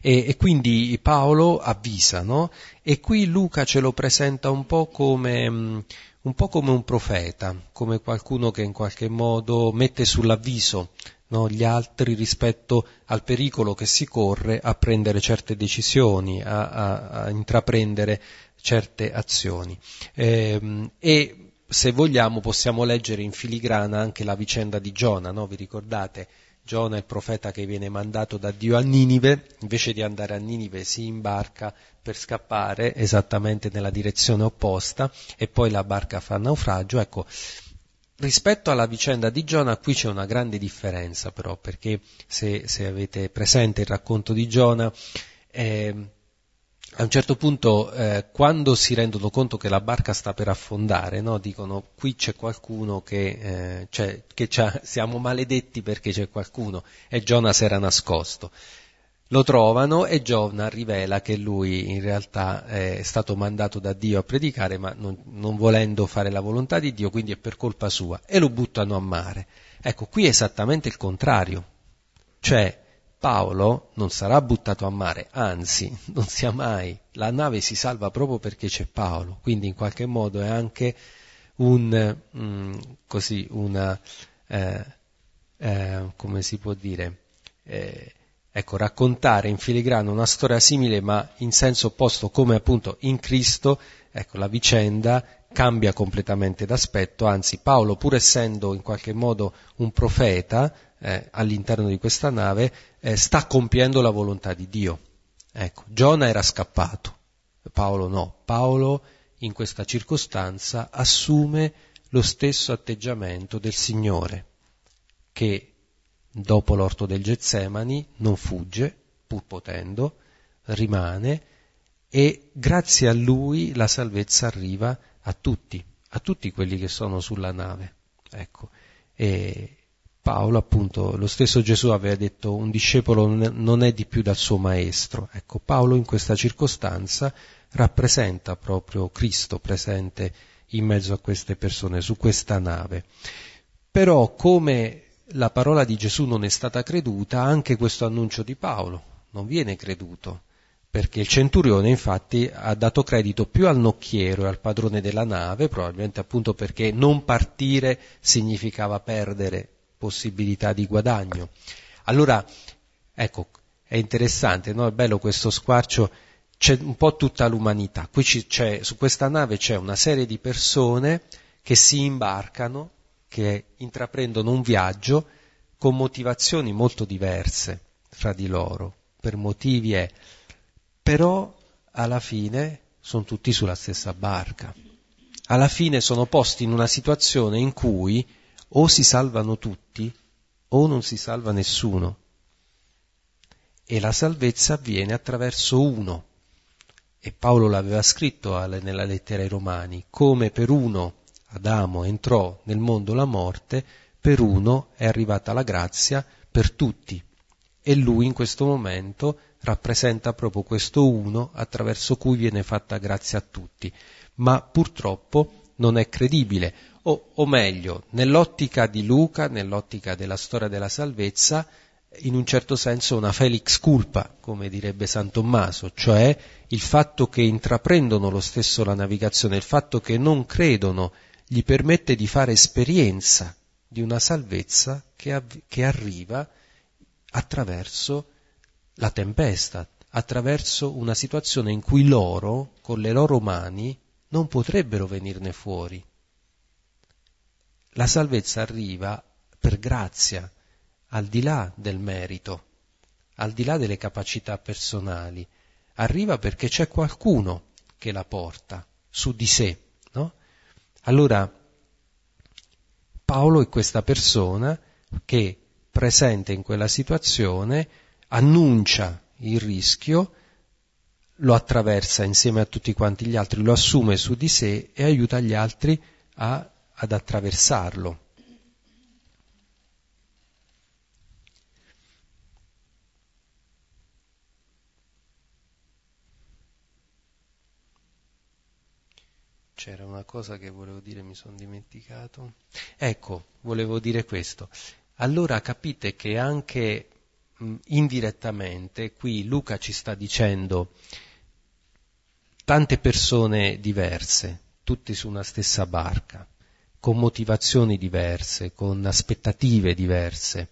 E, e, quindi Paolo avvisa, no? E qui Luca ce lo presenta un po' come, mm, un po' come un profeta, come qualcuno che in qualche modo mette sull'avviso no, gli altri rispetto al pericolo che si corre a prendere certe decisioni, a, a, a intraprendere certe azioni. Eh, e se vogliamo possiamo leggere in filigrana anche la vicenda di Giona, no? vi ricordate? Giona è il profeta che viene mandato da Dio a Ninive, invece di andare a Ninive si imbarca per scappare esattamente nella direzione opposta e poi la barca fa naufragio. Ecco, rispetto alla vicenda di Giona qui c'è una grande differenza però, perché se, se avete presente il racconto di Giona, eh, a un certo punto, eh, quando si rendono conto che la barca sta per affondare, no? dicono qui c'è qualcuno che, eh, cioè, che <laughs> siamo maledetti perché c'è qualcuno e Giona si era nascosto. Lo trovano e Giona rivela che lui in realtà è stato mandato da Dio a predicare, ma non, non volendo fare la volontà di Dio, quindi è per colpa sua, e lo buttano a mare. Ecco, qui è esattamente il contrario. Cioè, Paolo non sarà buttato a mare, anzi, non sia mai. La nave si salva proprio perché c'è Paolo, quindi in qualche modo è anche un, mm, così, una, eh, eh, come si può dire, eh, ecco, raccontare in filigrana una storia simile ma in senso opposto come appunto in Cristo, ecco, la vicenda cambia completamente d'aspetto, anzi Paolo pur essendo in qualche modo un profeta, eh, all'interno di questa nave eh, sta compiendo la volontà di Dio. Ecco, Giona era scappato, Paolo no. Paolo in questa circostanza assume lo stesso atteggiamento del Signore, che dopo l'orto del Getsemani non fugge, pur potendo, rimane e grazie a lui la salvezza arriva a tutti, a tutti quelli che sono sulla nave. Ecco. E, Paolo, appunto, lo stesso Gesù aveva detto un discepolo non è di più dal suo maestro. Ecco, Paolo in questa circostanza rappresenta proprio Cristo presente in mezzo a queste persone, su questa nave. Però come la parola di Gesù non è stata creduta, anche questo annuncio di Paolo non viene creduto, perché il centurione infatti ha dato credito più al nocchiero e al padrone della nave, probabilmente appunto perché non partire significava perdere possibilità di guadagno. Allora, ecco, è interessante, no? è bello questo squarcio, c'è un po' tutta l'umanità. Su questa nave c'è una serie di persone che si imbarcano, che intraprendono un viaggio con motivazioni molto diverse fra di loro, per motivi è, però alla fine sono tutti sulla stessa barca. Alla fine sono posti in una situazione in cui o si salvano tutti o non si salva nessuno. E la salvezza avviene attraverso uno. E Paolo l'aveva scritto nella lettera ai Romani, come per uno Adamo entrò nel mondo la morte, per uno è arrivata la grazia per tutti. E lui in questo momento rappresenta proprio questo uno attraverso cui viene fatta grazia a tutti. Ma purtroppo non è credibile, o, o meglio, nell'ottica di Luca, nell'ottica della storia della salvezza, in un certo senso una felix culpa, come direbbe San Tommaso, cioè il fatto che intraprendono lo stesso la navigazione, il fatto che non credono, gli permette di fare esperienza di una salvezza che, av- che arriva attraverso la tempesta, attraverso una situazione in cui loro, con le loro mani, non potrebbero venirne fuori. La salvezza arriva per grazia, al di là del merito, al di là delle capacità personali, arriva perché c'è qualcuno che la porta su di sé. No? Allora, Paolo è questa persona che, presente in quella situazione, annuncia il rischio, lo attraversa insieme a tutti quanti gli altri, lo assume su di sé e aiuta gli altri a ad attraversarlo. C'era una cosa che volevo dire, mi sono dimenticato. Ecco, volevo dire questo. Allora capite che anche mh, indirettamente qui Luca ci sta dicendo tante persone diverse, tutte su una stessa barca, con motivazioni diverse, con aspettative diverse,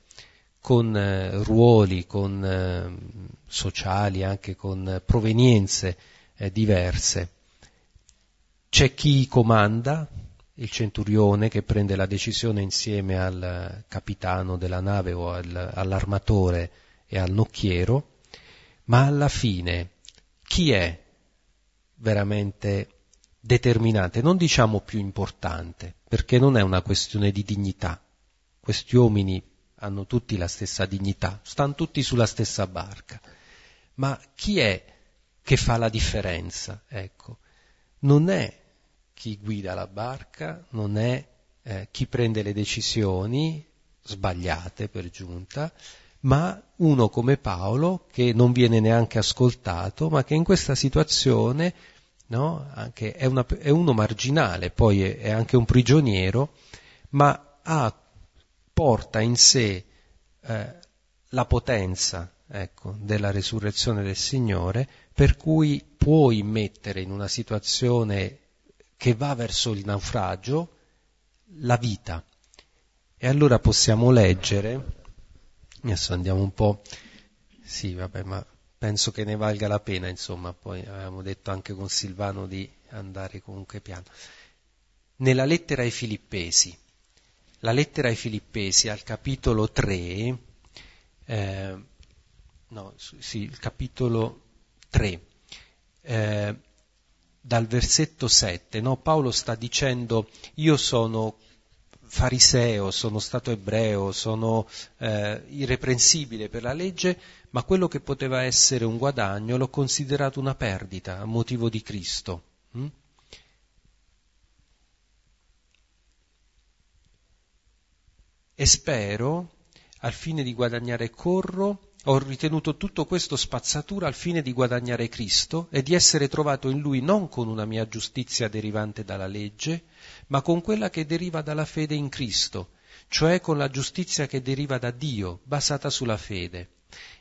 con eh, ruoli, con eh, sociali, anche con provenienze eh, diverse. C'è chi comanda, il centurione che prende la decisione insieme al capitano della nave o al, all'armatore e al nocchiero, ma alla fine chi è veramente determinante, non diciamo più importante, perché non è una questione di dignità. Questi uomini hanno tutti la stessa dignità, stanno tutti sulla stessa barca. Ma chi è che fa la differenza? Ecco, non è chi guida la barca, non è eh, chi prende le decisioni sbagliate per giunta, ma uno come Paolo che non viene neanche ascoltato, ma che in questa situazione no, è, una, è, uno marginale, poi è, è, anche un prigioniero, ma ha, porta in sé eh, la potenza ecco, della resurrezione del Signore, per cui può immettere in una situazione che va verso il naufragio la vita. E allora possiamo leggere Adesso andiamo un po'. Sì, vabbè, ma penso che ne valga la pena, insomma, poi avevamo detto anche con Silvano di andare comunque piano. Nella lettera ai Filippesi, la lettera ai Filippesi al capitolo 3, eh, no, sì, il capitolo 3, eh, dal versetto 7, no, Paolo sta dicendo io sono fariseo, sono stato ebreo, sono eh, irreprensibile per la legge, ma quello che poteva essere un guadagno l'ho considerato una perdita a motivo di Cristo. Hm? E spero, al fine di guadagnare corro, ho ritenuto tutto questo spazzatura al fine di guadagnare Cristo e di essere trovato in Lui non con una mia giustizia derivante dalla legge, ma con quella che deriva dalla fede in Cristo, cioè con la giustizia che deriva da Dio, basata sulla fede.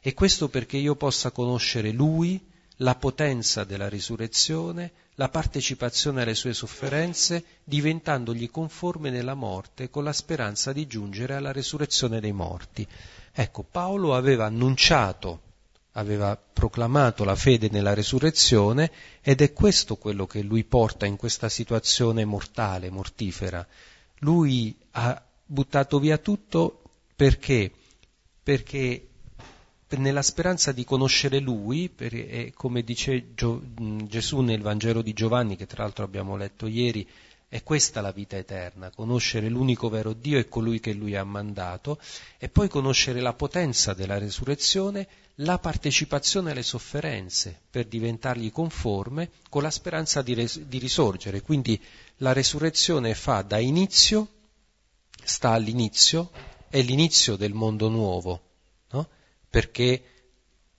E questo perché io possa conoscere Lui, la potenza della risurrezione, la partecipazione alle sue sofferenze, diventandogli conforme nella morte con la speranza di giungere alla risurrezione dei morti. Ecco, Paolo aveva annunciato aveva proclamato la fede nella resurrezione ed è questo quello che lui porta in questa situazione mortale, mortifera. Lui ha buttato via tutto perché? Perché nella speranza di conoscere Lui, per, come dice Gio, Gesù nel Vangelo di Giovanni, che tra l'altro abbiamo letto ieri, è questa la vita eterna, conoscere l'unico vero Dio e colui che Lui ha mandato, e poi conoscere la potenza della resurrezione la partecipazione alle sofferenze per diventargli conforme con la speranza di, res- di risorgere. Quindi la resurrezione fa da inizio, sta all'inizio, è l'inizio del mondo nuovo, no? perché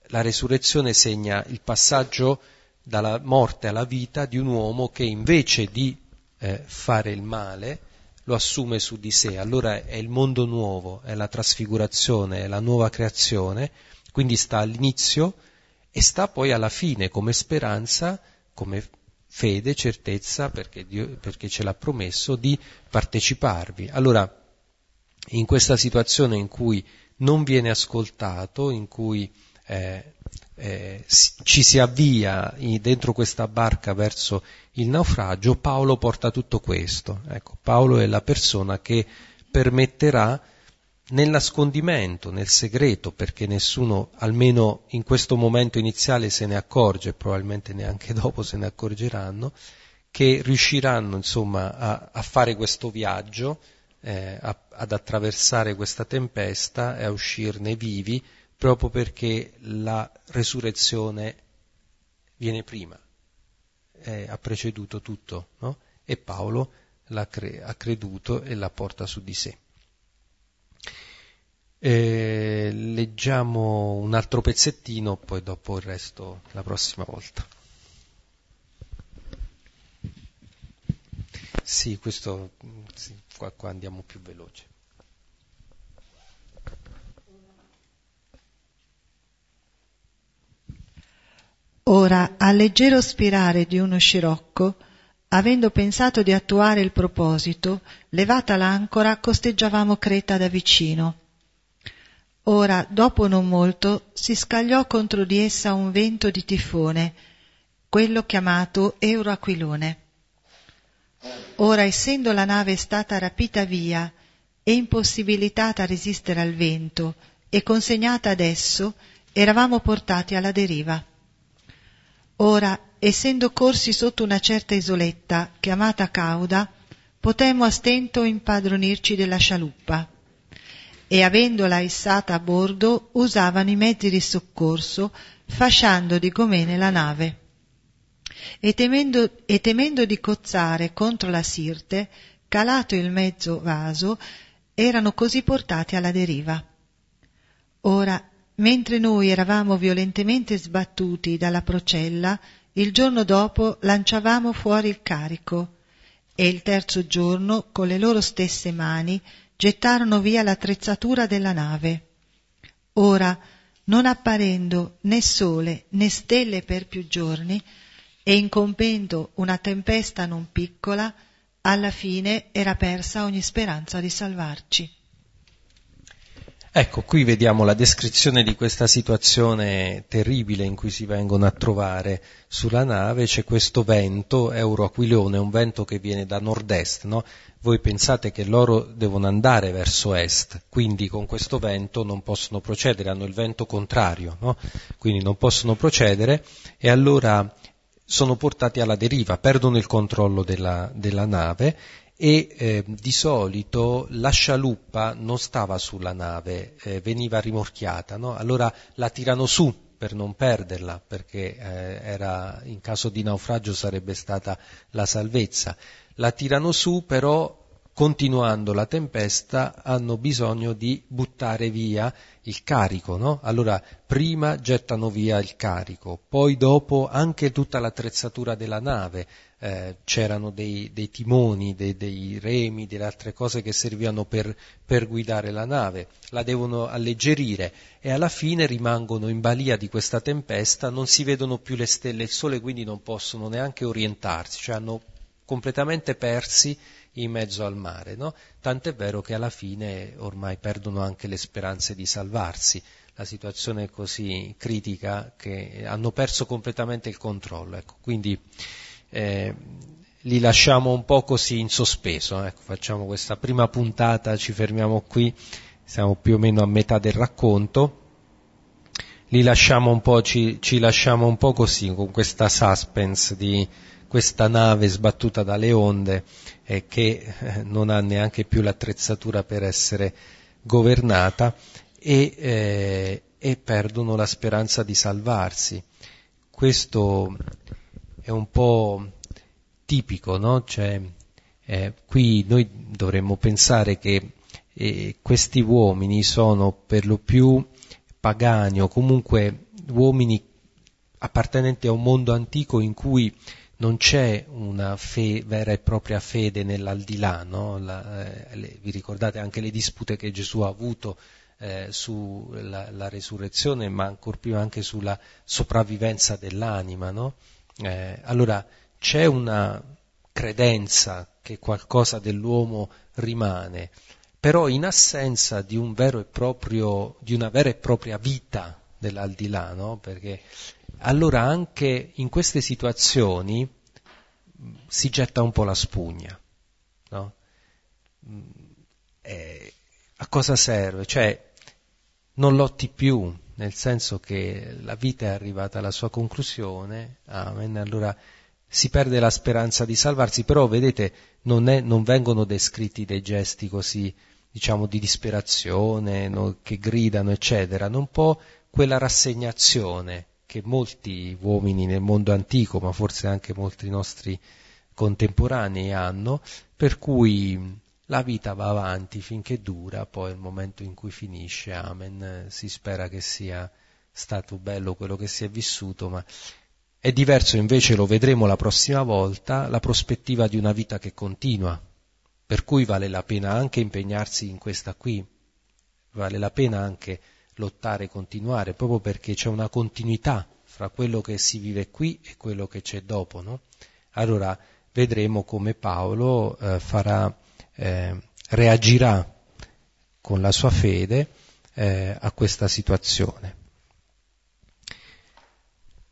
la resurrezione segna il passaggio dalla morte alla vita di un uomo che invece di eh, fare il male lo assume su di sé. Allora è il mondo nuovo, è la trasfigurazione, è la nuova creazione quindi sta all'inizio e sta poi alla fine come speranza, come fede, certezza, perché, Dio, perché ce l'ha promesso, di parteciparvi. Allora, in questa situazione in cui non viene ascoltato, in cui eh, eh, ci si avvia dentro questa barca verso il naufragio, Paolo porta tutto questo. Ecco, Paolo è la persona che permetterà nel nascondimento, nel segreto, perché nessuno, almeno in questo momento iniziale, se ne accorge, probabilmente neanche <laughs> dopo se ne accorgeranno, che riusciranno insomma a, a fare questo viaggio, eh, a, ad attraversare questa tempesta e a uscirne vivi, proprio perché la resurrezione viene prima, eh, ha preceduto tutto, no? e Paolo cre- ha creduto e la porta su di sé. E leggiamo un altro pezzettino, poi dopo il resto la prossima volta. Sì, questo sì, qua, qua andiamo più veloce. Ora, al leggero spirare di uno scirocco, avendo pensato di attuare il proposito, levata l'ancora, costeggiavamo Creta da vicino. Ora, dopo non molto, si scagliò contro di essa un vento di tifone, quello chiamato Euroaquilone. Ora, essendo la nave stata rapita via e impossibilitata a resistere al vento e consegnata ad esso, eravamo portati alla deriva. Ora, essendo corsi sotto una certa isoletta, chiamata Cauda, potemmo a stento impadronirci della scialuppa e avendola issata a bordo usavano i mezzi di soccorso fasciando di gomene la nave. E temendo, e temendo di cozzare contro la Sirte, calato il mezzo vaso, erano così portati alla deriva. Ora, mentre noi eravamo violentemente sbattuti dalla procella, il giorno dopo lanciavamo fuori il carico e il terzo giorno, con le loro stesse mani, gettarono via l'attrezzatura della nave. Ora, non apparendo né sole né stelle per più giorni, e incombendo una tempesta non piccola, alla fine era persa ogni speranza di salvarci. Ecco, qui vediamo la descrizione di questa situazione terribile in cui si vengono a trovare sulla nave, c'è questo vento, Euroaquilone, un vento che viene da nord-est, no? Voi pensate che loro devono andare verso est, quindi con questo vento non possono procedere, hanno il vento contrario, no? Quindi non possono procedere e allora sono portati alla deriva, perdono il controllo della, della nave e eh, di solito la scialuppa non stava sulla nave, eh, veniva rimorchiata, no? allora la tirano su per non perderla, perché eh, era, in caso di naufragio sarebbe stata la salvezza. La tirano su, però continuando la tempesta hanno bisogno di buttare via il carico, no? Allora prima gettano via il carico, poi dopo anche tutta l'attrezzatura della nave, eh, c'erano dei, dei timoni, dei, dei, remi, delle altre cose che servivano per, per, guidare la nave, la devono alleggerire e alla fine rimangono in balia di questa tempesta, non si vedono più le stelle e il sole, quindi non possono neanche orientarsi, cioè hanno completamente persi in mezzo al mare, no? Tant'è vero che alla fine ormai perdono anche le speranze di salvarsi. La situazione è così critica che hanno perso completamente il controllo. Ecco. Quindi eh, li lasciamo un po' così in sospeso. Ecco. Facciamo questa prima puntata, ci fermiamo qui, siamo più o meno a metà del racconto. Li lasciamo un po', ci, ci lasciamo un po' così, con questa suspense di questa nave sbattuta dalle onde e che eh, non ha neanche più l'attrezzatura per essere governata e, eh, e perdono la speranza di salvarsi. Questo è un po' tipico, no? Cioè, eh, qui noi dovremmo pensare che eh, questi uomini sono per lo più pagani o comunque uomini appartenenti a un mondo antico in cui non c'è una fe, vera e propria fede nell'aldilà, no? La, eh, le, vi ricordate anche le dispute che Gesù ha avuto eh, sulla la resurrezione, ma ancor più anche sulla sopravvivenza dell'anima, no? Eh, allora c'è una credenza che qualcosa dell'uomo rimane, però in assenza di, un proprio, di una vera e propria vita dell'aldilà, no? perché allora anche in queste situazioni si getta un po' la spugna. No? Eh, a cosa serve? Cioè, non lotti più, nel senso che la vita è arrivata alla sua conclusione, amen, allora si perde la speranza di salvarsi, però vedete non, è, non vengono descritti dei gesti così, diciamo, di disperazione, no, che gridano, eccetera, un po' quella rassegnazione che molti uomini nel mondo antico, ma forse anche molti nostri contemporanei hanno, per cui la vita va avanti finché dura, poi il momento in cui finisce, amen, si spera che sia stato bello quello che si è vissuto, ma è diverso invece, lo vedremo la prossima volta, la prospettiva di una vita che continua, per cui vale la pena anche impegnarsi in questa qui, vale la pena anche lottare continuare, proprio perché c'è una continuità fra quello che si vive qui e quello che c'è dopo, no? Allora vedremo come Paolo eh, farà, eh, reagirà con la sua fede eh, a questa situazione.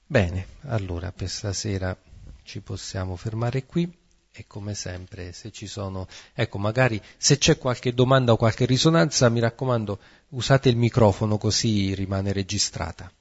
Bene, allora per stasera ci possiamo fermare qui e come sempre se ci sono, ecco magari se c'è qualche domanda o qualche risonanza mi raccomando usate il microfono così rimane registrata.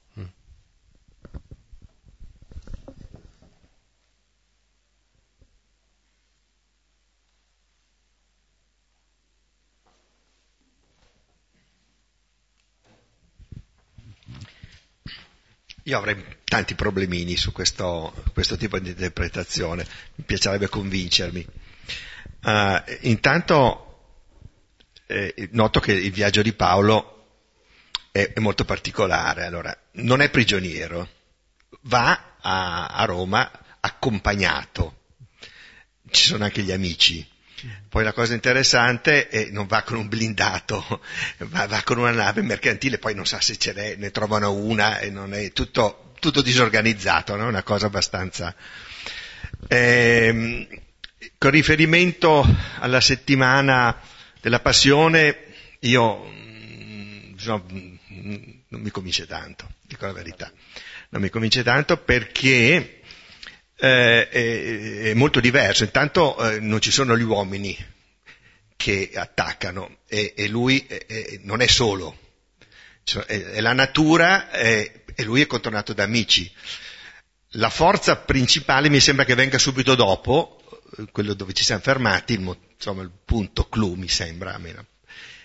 Io avrei tanti problemini su questo, questo tipo di interpretazione, mi piacerebbe convincermi. Uh, intanto eh, noto che il viaggio di Paolo è, è, molto particolare, allora, non è prigioniero, va a, a Roma accompagnato, ci sono anche gli amici, poi la cosa interessante è non va con un blindato, <laughs> va, va con una nave mercantile, poi non sa se ce n'è, ne trovano una e non è tutto, tutto disorganizzato, no? una cosa abbastanza... Eh, con riferimento alla settimana della passione, io no, non mi convince tanto, dico la verità, non mi convince tanto perché eh, è, è, molto diverso. Intanto eh, non ci sono gli uomini che attaccano e, e lui è, non è solo, cioè, è, la natura e lui è contornato da amici. La forza principale mi sembra che venga subito dopo, quello dove ci siamo fermati, il, insomma, il punto clou mi sembra almeno.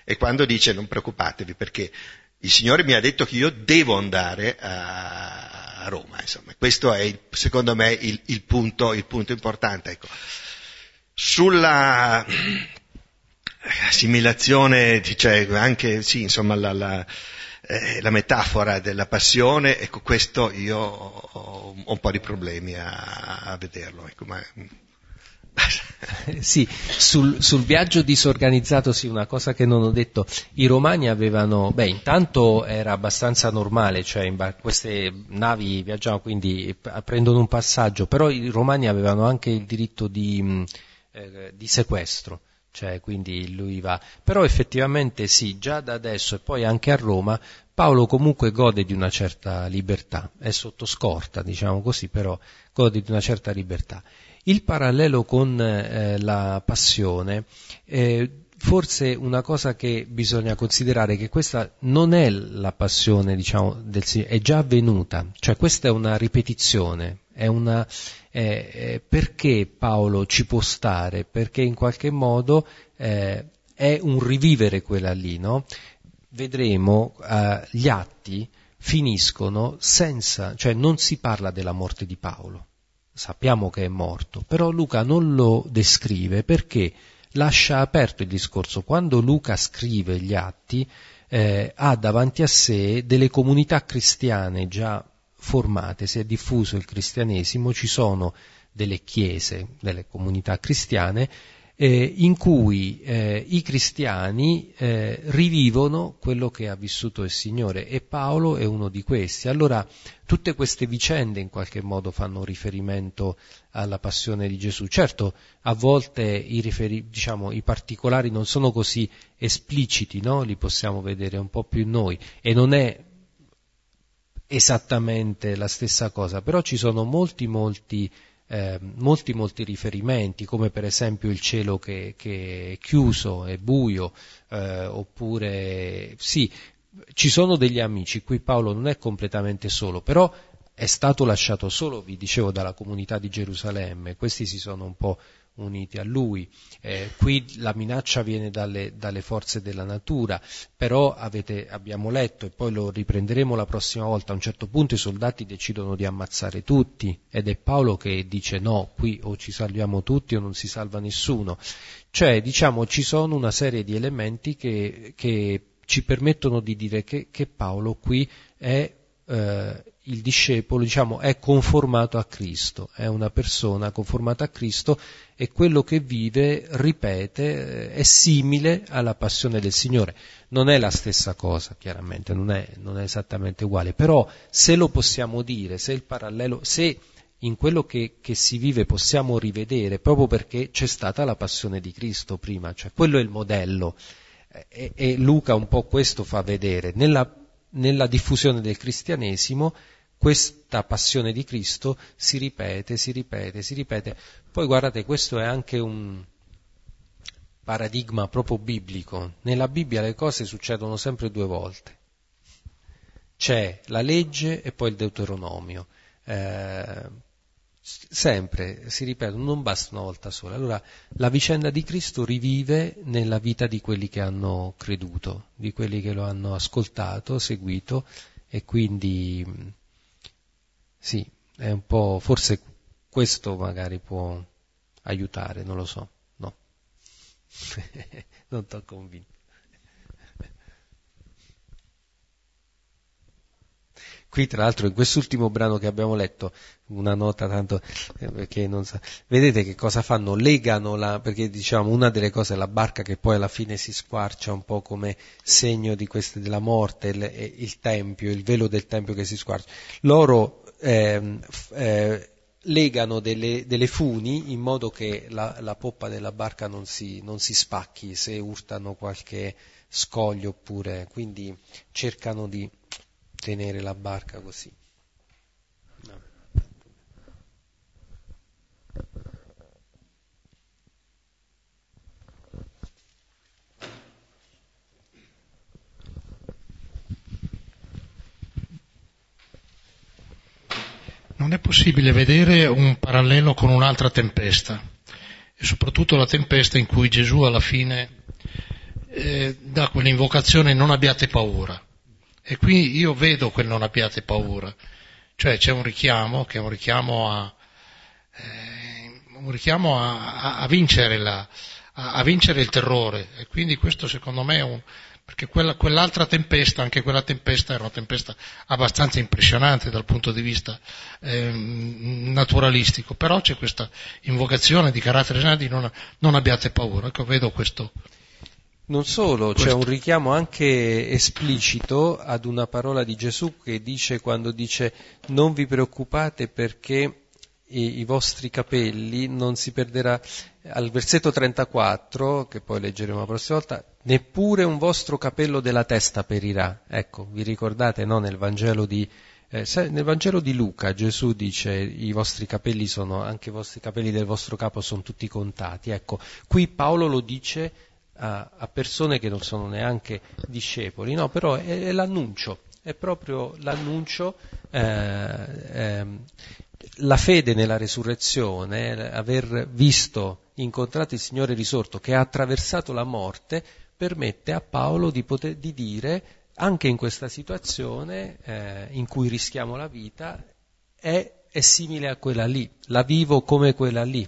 E quando dice non preoccupatevi perché il Signore mi ha detto che io devo andare a, a Roma. Insomma. Questo è, secondo me, il, il, punto, il punto, importante. Ecco. Sulla assimilazione, cioè anche sì, insomma, la, la, eh, la, metafora della passione, ecco, questo io ho, ho un po' di problemi a, a vederlo. Ecco, ma, sì, sul, sul, viaggio disorganizzato sì, una cosa che non ho detto, i romani avevano, beh intanto era abbastanza normale, cioè bar- queste navi viaggiavano quindi prendono un passaggio, però i romani avevano anche il diritto di, eh, di sequestro, cioè quindi lui va, però effettivamente sì, già da adesso e poi anche a Roma Paolo comunque gode di una certa libertà, è sotto scorta diciamo così, però gode di una certa libertà. Il parallelo con eh, la passione, eh, forse una cosa che bisogna considerare è che questa non è la passione, diciamo, del Signore, è già avvenuta, cioè questa è una ripetizione, è una, eh, perché Paolo ci può stare? Perché in qualche modo eh, è un rivivere quella lì, no? Vedremo eh, gli atti finiscono senza, cioè non si parla della morte di Paolo sappiamo che è morto, però Luca non lo descrive perché lascia aperto il discorso. Quando Luca scrive gli atti, eh, ha davanti a sé delle comunità cristiane già formate, si è diffuso il cristianesimo, ci sono delle chiese, delle comunità cristiane eh, in cui eh, i cristiani eh, rivivono quello che ha vissuto il Signore e Paolo è uno di questi. Allora tutte queste vicende in qualche modo fanno riferimento alla passione di Gesù. Certo, a volte i, riferi- diciamo, i particolari non sono così espliciti, no? li possiamo vedere un po' più noi e non è esattamente la stessa cosa, però ci sono molti molti eh, molti molti riferimenti, come per esempio il cielo che, che è chiuso, è buio, eh, oppure sì, ci sono degli amici, qui Paolo non è completamente solo, però è stato lasciato solo, vi dicevo, dalla comunità di Gerusalemme, questi si sono un po' uniti a lui. Eh, qui la minaccia viene dalle, dalle forze della natura, però avete, abbiamo letto e poi lo riprenderemo la prossima volta, a un certo punto i soldati decidono di ammazzare tutti ed è Paolo che dice no, qui o ci salviamo tutti o non si salva nessuno. Cioè, diciamo, ci sono una serie di elementi che, che ci permettono di dire che, che Paolo qui è eh, il discepolo diciamo, è conformato a Cristo, è una persona conformata a Cristo e quello che vive, ripete, eh, è simile alla passione del Signore. Non è la stessa cosa, chiaramente, non è, non è esattamente uguale, però se lo possiamo dire, se il parallelo, se in quello che, che, si vive possiamo rivedere, proprio perché c'è stata la passione di Cristo prima, cioè quello è il modello. E, e Luca un po' questo fa vedere. Nella, nella diffusione del cristianesimo questa passione di Cristo si ripete, si ripete, si ripete. Poi guardate, questo è anche un paradigma proprio biblico. Nella Bibbia le cose succedono sempre due volte. C'è la legge e poi il Deuteronomio. Eh, sempre, si ripetono, non basta una volta sola. Allora la vicenda di Cristo rivive nella vita di quelli che hanno creduto, di quelli che lo hanno ascoltato, seguito e quindi sì, è un po', forse questo magari può aiutare, non lo so, no. <laughs> non t'ho convinto. Qui tra l'altro in quest'ultimo brano che abbiamo letto, una nota tanto eh, non sa, vedete che cosa fanno? Legano la, perché diciamo una delle cose è la barca che poi alla fine si squarcia un po' come segno queste, della morte, il, il tempio, il velo del tempio che si squarcia. Loro eh, eh, legano delle, delle, funi in modo che la, la poppa della barca non si, non si spacchi se urtano qualche scoglio oppure, quindi cercano di tenere la barca così. Non è possibile vedere un parallelo con un'altra tempesta, e soprattutto la tempesta in cui Gesù alla fine eh, dà quell'invocazione non abbiate paura. E qui io vedo quel non abbiate paura, cioè c'è un richiamo che è un richiamo a, eh, un richiamo a, a, vincere la, a, vincere il terrore e quindi questo secondo me è un, perché quella, quell'altra tempesta, anche quella tempesta era una tempesta abbastanza impressionante dal punto di vista eh, naturalistico, però c'è questa invocazione di carattere generale di non, non abbiate paura, ecco vedo questo, non solo, c'è un richiamo anche esplicito ad una parola di Gesù che dice quando dice non vi preoccupate perché i, i vostri capelli non si perderà. Al versetto 34, che poi leggeremo la prossima volta, neppure un vostro capello della testa perirà. Ecco, vi ricordate, no, nel Vangelo di, eh, nel Vangelo di Luca Gesù dice i vostri capelli sono, anche i vostri capelli del vostro capo sono tutti contati. Ecco, qui Paolo lo dice a, a persone che non sono neanche discepoli, no, però è, è l'annuncio, è proprio l'annuncio, eh, eh, la fede nella resurrezione, aver visto, incontrato il Signore risorto che ha attraversato la morte, permette a Paolo di, poter, di dire, anche in questa situazione eh, in cui rischiamo la vita, è, è simile a quella lì, la vivo come quella lì,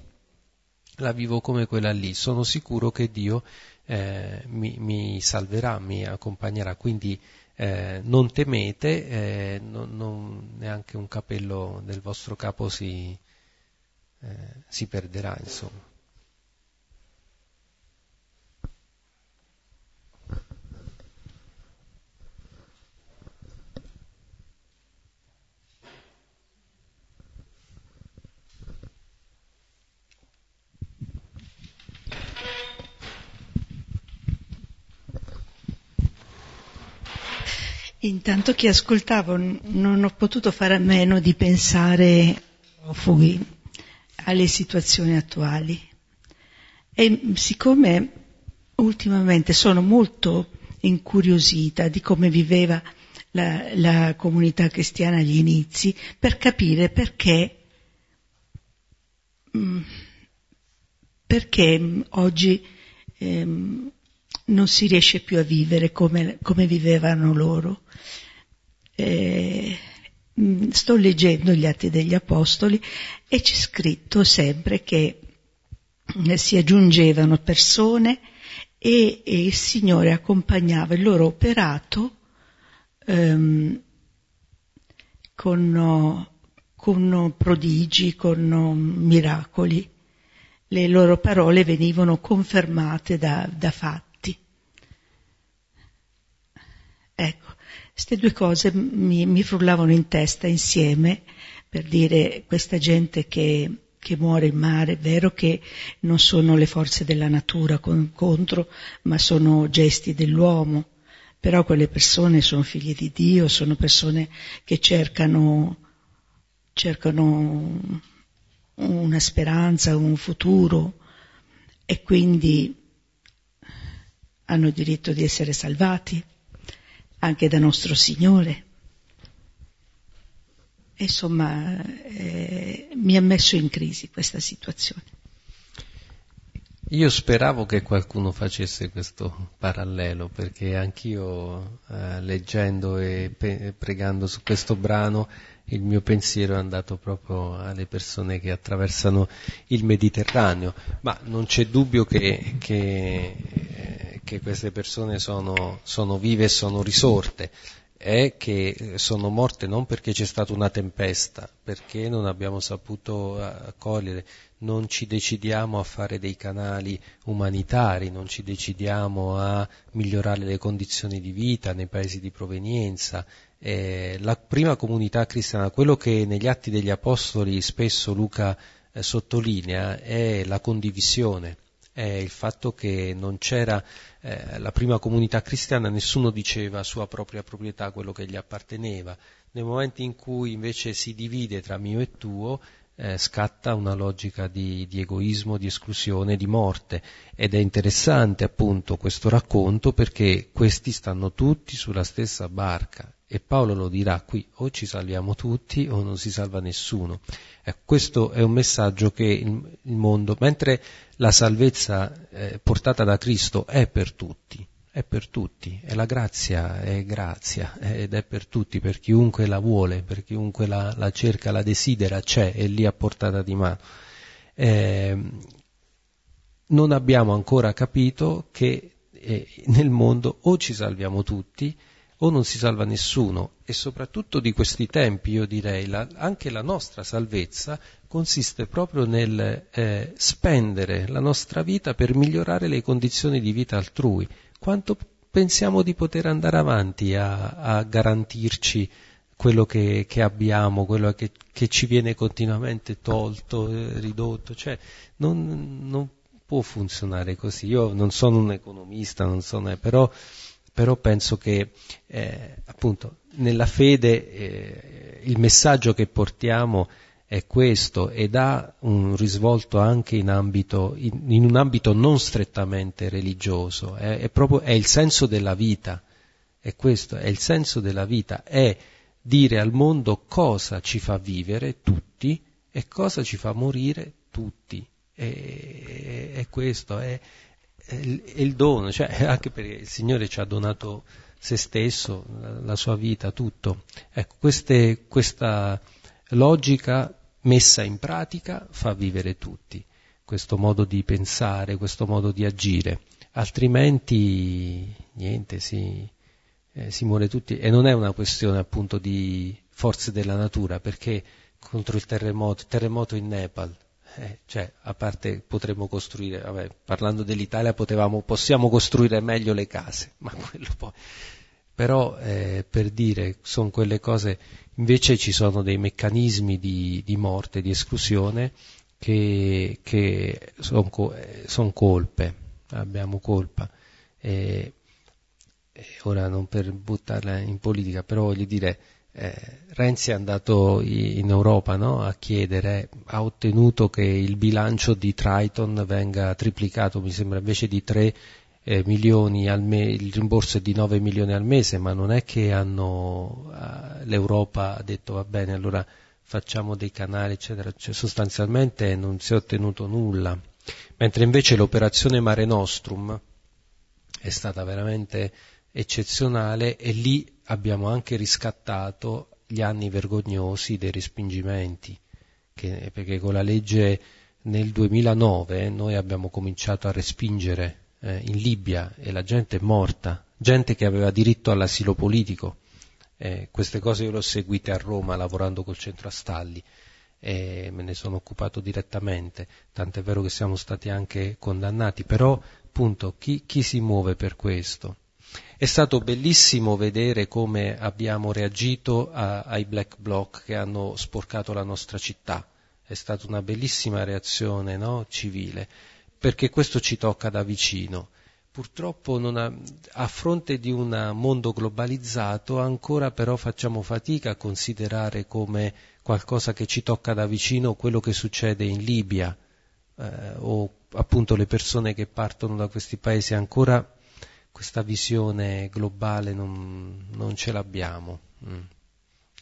la vivo come quella lì, sono sicuro che Dio eh, mi, mi, salverà, mi accompagnerà, quindi eh, non temete, eh, non, non, neanche un capello del vostro capo si, eh, si perderà, insomma. Intanto che ascoltavo non ho potuto fare a meno di pensare profughi alle situazioni attuali. E siccome ultimamente sono molto incuriosita di come viveva la, la comunità cristiana agli inizi, per capire perché, perché oggi ehm, non si riesce più a vivere come, come vivevano loro. Eh, sto leggendo gli Atti degli Apostoli e c'è scritto sempre che eh, si aggiungevano persone e, e il Signore accompagnava il loro operato ehm, con, con prodigi, con miracoli. Le loro parole venivano confermate da, da fatti. Ecco, queste due cose mi, mi frullavano in testa insieme per dire questa gente che, che muore in mare, è vero che non sono le forze della natura contro, ma sono gesti dell'uomo, però quelle persone sono figli di Dio, sono persone che cercano, cercano una speranza, un futuro. E quindi hanno diritto di essere salvati anche da nostro Signore. Insomma, eh, mi ha messo in crisi questa situazione. Io speravo che qualcuno facesse questo parallelo, perché anch'io eh, leggendo e pe- pregando su questo brano, il mio pensiero è andato proprio alle persone che attraversano il Mediterraneo, ma non c'è dubbio che, che, che queste persone sono, sono vive e sono risorte è che sono morte non perché c'è stata una tempesta, perché non abbiamo saputo accogliere, non ci decidiamo a fare dei canali umanitari, non ci decidiamo a migliorare le condizioni di vita nei paesi di provenienza. Eh, la prima comunità cristiana, quello che negli atti degli Apostoli spesso Luca eh, sottolinea, è la condivisione, è il fatto che non c'era eh, la prima comunità cristiana, nessuno diceva sua propria proprietà, quello che gli apparteneva. Nel momento in cui invece si divide tra mio e tuo, eh, scatta una logica di, di, egoismo, di esclusione, di morte ed è interessante appunto questo racconto perché questi stanno tutti sulla stessa barca e Paolo lo dirà qui o ci salviamo tutti o non si salva nessuno. Eh, questo è un messaggio che il, il mondo, mentre la salvezza eh, portata da Cristo è per tutti, è per tutti, e la grazia è grazia ed è per tutti, per chiunque la vuole, per chiunque la, la cerca, la desidera, c'è, è lì a portata di mano. Eh, non abbiamo ancora capito che eh, nel mondo o ci salviamo tutti o non si salva nessuno e soprattutto di questi tempi io direi la, anche la nostra salvezza consiste proprio nel eh, spendere la nostra vita per migliorare le condizioni di vita altrui, quanto pensiamo di poter andare avanti a, a garantirci quello che, che abbiamo, quello che, che, ci viene continuamente tolto, eh, ridotto, cioè non, non, può funzionare così. Io non sono un economista, non sono, però, però penso che eh, appunto nella fede eh, il messaggio che portiamo è questo ed ha un risvolto anche in, ambito, in, in un ambito non strettamente religioso, è, è, proprio è il senso della vita, è questo, è il senso della vita, è dire al mondo cosa ci fa vivere tutti e cosa ci fa morire tutti. È, è questo, è, è, il dono, cioè <laughs> anche perché il Signore ci ha donato se stesso, la, la sua vita, tutto. Ecco, queste, questa logica messa in pratica fa vivere tutti, questo modo di pensare, questo modo di agire, altrimenti niente, si, eh, si muore tutti. E non è una questione appunto di forze della natura, perché contro il terremoto, terremoto in Nepal, eh, cioè, a parte potremmo costruire, vabbè, parlando dell'Italia potevamo, possiamo costruire meglio le case, <laughs> ma quello poi, però eh, per dire, sono quelle cose Invece ci sono dei meccanismi di, di morte, di esclusione che, che sono son colpe, abbiamo colpa. E, e ora non per buttarla in politica, però voglio dire, eh, Renzi è andato in Europa no, a chiedere, ha ottenuto che il bilancio di Triton venga triplicato, mi sembra invece di 3 eh, milioni al mese, il rimborso è di 9 milioni al mese, ma non è che hanno, l'Europa ha detto va bene, allora facciamo dei canali, eccetera, cioè, sostanzialmente non si è ottenuto nulla, mentre invece l'operazione Mare Nostrum è stata veramente eccezionale e lì abbiamo anche riscattato gli anni vergognosi dei respingimenti, che, perché con la legge nel 2009 noi abbiamo cominciato a respingere eh, in Libia e la gente è morta, gente che aveva diritto all'asilo politico Eh, queste cose io le ho seguite a Roma lavorando col centro Astalli e me ne sono occupato direttamente, tant'è vero che siamo stati anche condannati, però appunto chi, chi si muove per questo? È stato bellissimo vedere come abbiamo reagito a, ai black bloc che hanno sporcato la nostra città. È stata una bellissima reazione no? civile, perché questo ci tocca da vicino. Purtroppo ha, a fronte di un mondo globalizzato ancora però facciamo fatica a considerare come qualcosa che ci tocca da vicino quello che succede in Libia eh, o appunto le persone che partono da questi paesi ancora questa visione globale non, non ce l'abbiamo. Mm.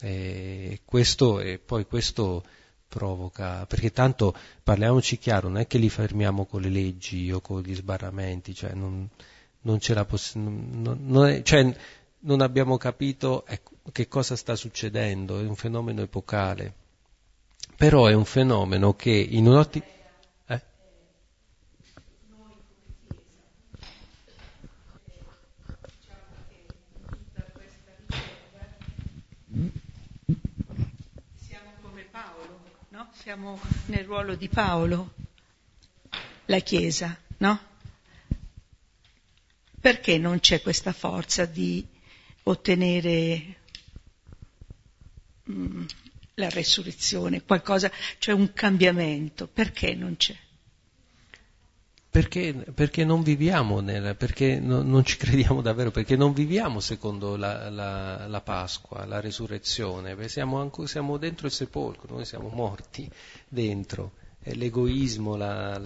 E, questo, e poi questo provoca, perché tanto parliamoci chiaro, non è che li fermiamo con le leggi o con gli sbarramenti, cioè non, non la possiamo, non, cioè, non abbiamo capito ecco, che cosa sta succedendo, è un fenomeno epocale, però è un fenomeno che in un'ottica Siamo nel ruolo di Paolo, la Chiesa, no? Perché non c'è questa forza di ottenere mm, la resurrezione, qualcosa, cioè un cambiamento? Perché non c'è? Perché, perché, non viviamo, nel, perché no, non ci <laughs> crediamo davvero, perché non viviamo secondo la, la, la Pasqua, la resurrezione, siamo, anco, siamo, dentro il sepolcro, noi siamo morti dentro, l'egoismo, la,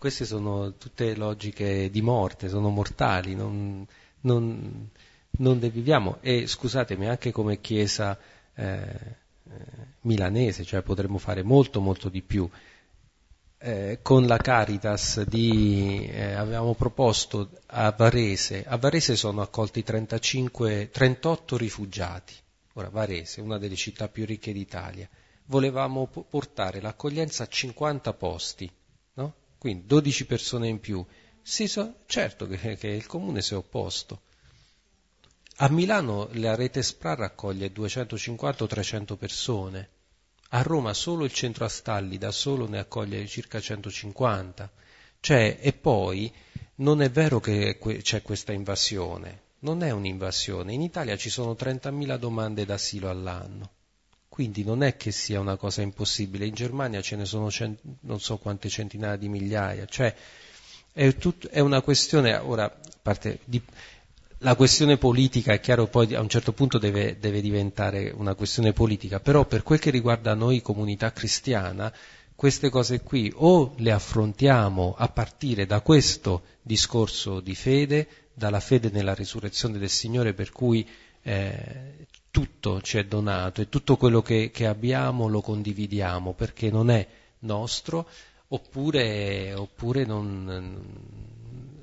queste sono tutte logiche di morte, sono mortali, non, non, non le viviamo. E scusatemi anche come Chiesa eh, eh milanese, cioè potremmo fare molto molto di più eh, con la Caritas di, eh, avevamo proposto a Varese, a Varese sono accolti 35, 38 rifugiati, ora Varese, una delle città più ricche d'Italia, volevamo portare l'accoglienza a 50 posti, no? quindi 12 persone in più, sì, so, certo che, che il comune si è opposto. A Milano la rete SPRA raccoglie 250 o 300 persone, a Roma solo il centro Astalli da solo ne accoglie circa 150. Cioè, e poi non è vero che c'è questa invasione, non è un'invasione. In Italia ci sono 30.000 domande d'asilo all'anno, quindi non è che sia una cosa impossibile. In Germania ce ne sono cent- non so quante centinaia di migliaia, cioè è, tut- è una questione, ora, parte di, la questione politica è chiaro poi a un certo punto deve, deve, diventare una questione politica, però per quel che riguarda noi comunità cristiana, queste cose qui o le affrontiamo a partire da questo discorso di fede, dalla fede nella risurrezione del Signore per cui eh, tutto ci è donato e tutto quello che, che abbiamo lo condividiamo perché non è nostro, oppure, oppure non,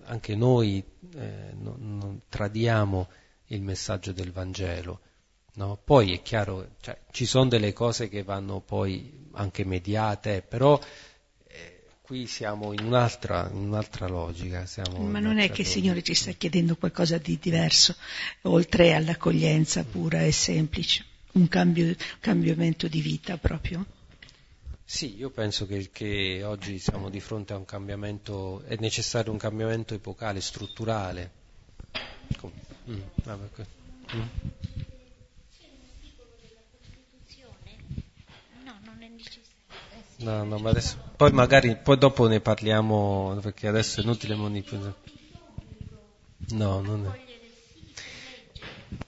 anche noi eh, non, non tradiamo il messaggio del Vangelo. No? Poi è chiaro, cioè, ci sono delle cose che vanno poi anche mediate, però eh, qui siamo in un'altra, in un'altra logica. Ma non è che il Signore ci sta chiedendo qualcosa di diverso, oltre all'accoglienza pura e semplice, un cambio, cambiamento di vita proprio? Sì, io penso che, che, oggi siamo di fronte a un cambiamento, è necessario un cambiamento epocale, strutturale. Mm, vabbè, mm. No, no, ma adesso, poi magari, poi dopo ne parliamo, perché adesso è inutile monitorare. No, non è.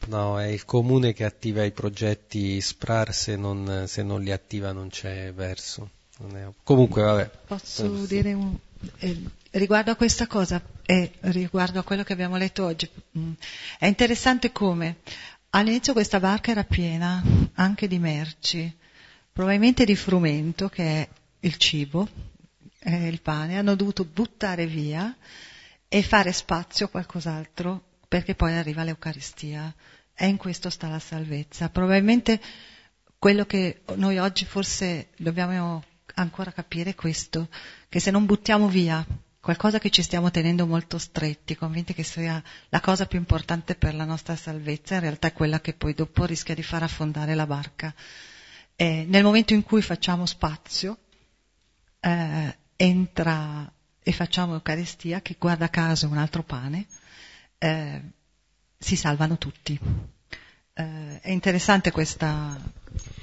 No, è il comune che attiva i progetti SPRAR, se non, se non li attiva non c'è verso. Non è... Comunque, vabbè. Posso eh, dire un, eh, riguardo a questa cosa e riguardo a quello che abbiamo letto oggi, mh, mm, è interessante come all'inizio questa barca era piena anche di merci, probabilmente di frumento, che è il cibo, il pane, hanno dovuto buttare via e fare spazio a qualcos'altro perché poi arriva l'Eucaristia e in questo sta la salvezza. Probabilmente quello che noi oggi forse dobbiamo ancora capire è questo, che se non buttiamo via qualcosa che ci stiamo tenendo molto stretti, convinti che sia la cosa più importante per la nostra salvezza, in realtà è quella che poi dopo rischia di far affondare la barca. E nel momento in cui facciamo spazio, eh, entra e facciamo Eucaristia, che guarda caso è un altro pane, eh, si salvano tutti. Eh, è interessante questa,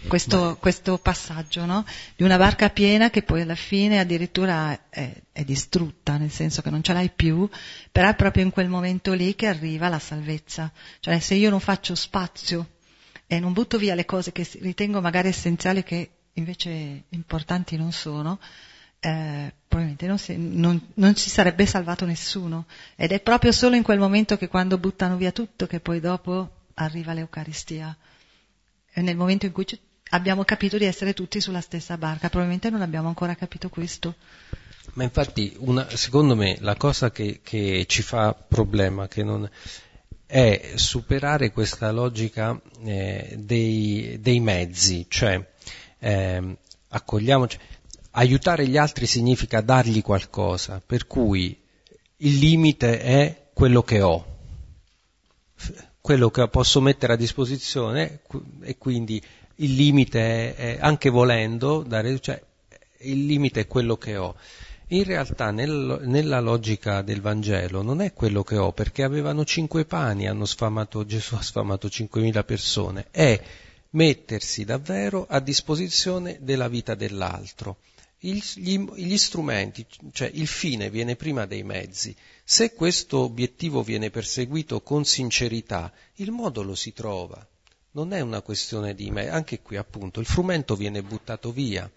questo, questo, passaggio no? di una barca piena che poi alla fine addirittura è, è, distrutta, nel senso che non ce l'hai più, però è proprio in quel momento lì che arriva la salvezza. Cioè se io non faccio spazio e non butto via le cose che ritengo magari essenziali che invece importanti non sono, eh, probabilmente non si, non, non si, sarebbe salvato nessuno. Ed è proprio solo in quel momento che quando buttano via tutto che poi dopo arriva l'Eucaristia. È nel momento in cui abbiamo capito di essere tutti sulla stessa barca, probabilmente non abbiamo ancora capito questo. Ma infatti, una, secondo me, la cosa che, che ci fa problema non, è superare questa logica eh, dei, dei, mezzi, cioè eh, accogliamoci. Aiutare gli altri significa dargli qualcosa, per cui il limite è quello che ho quello che posso mettere a disposizione e quindi il limite è, anche volendo, dare, cioè, il limite è quello che ho. In realtà nel, nella logica del Vangelo non è quello che ho, perché avevano cinque pani, sfamato, Gesù ha sfamato 5.000 persone, è mettersi davvero a disposizione della vita dell'altro. Gli, gli strumenti, cioè il fine viene prima dei mezzi. Se questo obiettivo viene perseguito con sincerità, il modo lo si trova. Non è una questione di me, anche qui appunto il frumento viene buttato via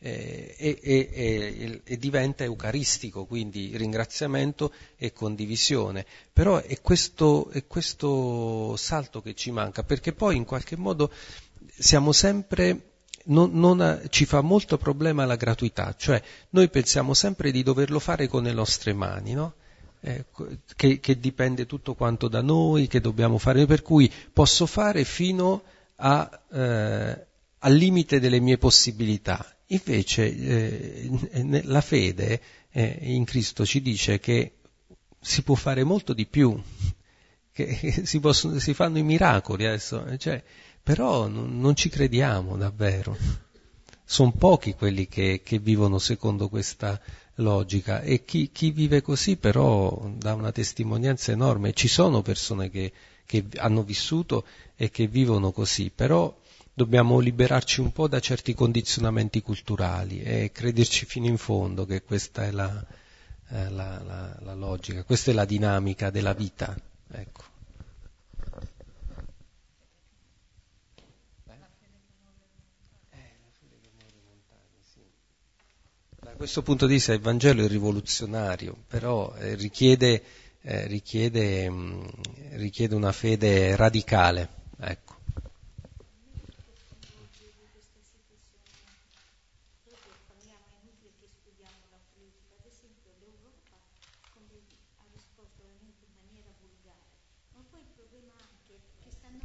eh, e, e, e, e, diventa eucaristico, quindi ringraziamento e condivisione. Però è questo, è questo salto che ci manca, perché poi in qualche modo siamo sempre non, non, ci fa molto problema la gratuità, cioè noi pensiamo sempre di doverlo fare con le nostre mani, no? eh, che, che, dipende tutto quanto da noi, che dobbiamo fare, per cui posso fare fino a, eh, al limite delle mie possibilità. Invece eh, la fede eh, in Cristo ci dice che si può fare molto di più, <laughs> che si, possono, si fanno i miracoli adesso, cioè, però non, non ci crediamo davvero. Sono pochi quelli che, che vivono secondo questa logica e chi, chi, vive così però dà una testimonianza enorme. Ci sono persone che, che hanno vissuto e che vivono così, però dobbiamo liberarci un po' da certi condizionamenti culturali e crederci fino in fondo che questa è la, eh, la, la, la logica, questa è la dinamica della vita. Ecco. Questo punto di vista il Vangelo è rivoluzionario, però eh, richiede, eh, richiede, mh, mm, richiede, una fede radicale. Ecco.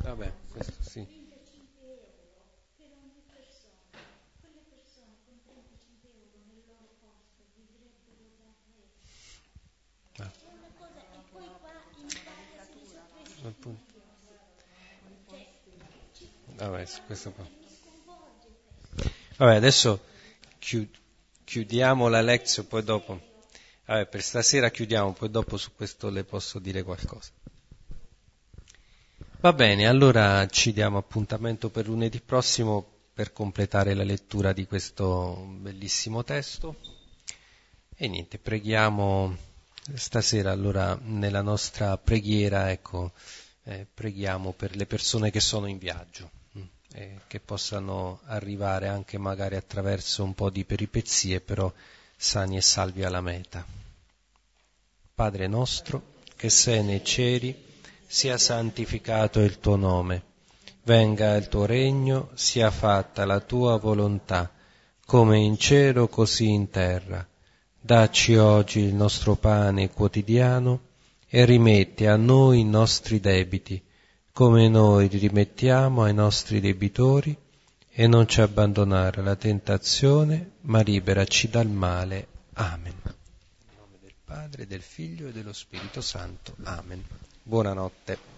Vabbè, questo sì. Vabbè, questo qua. Vabbè, adesso chiudiamo la lezione, poi dopo. Vabbè, per stasera chiudiamo, poi dopo su questo le posso dire qualcosa. Va bene, allora ci diamo appuntamento per lunedì prossimo per completare la lettura di questo bellissimo testo. E niente, preghiamo stasera allora nella nostra preghiera, ecco, eh, preghiamo per le persone che sono in viaggio eh, che possano arrivare anche magari attraverso un po' di peripezie, però sani e salvi alla meta. Padre nostro, che sei nei cieli, sia santificato il tuo nome, venga il tuo regno, sia fatta la tua volontà, come in cielo così in terra. Dacci oggi il nostro pane quotidiano e rimetti a noi i nostri debiti, come noi rimettiamo ai nostri debitori e non ci abbandonare alla tentazione, ma liberaci dal male. Amen. Padre, del Figlio e dello Spirito Santo. Amen. Buonanotte.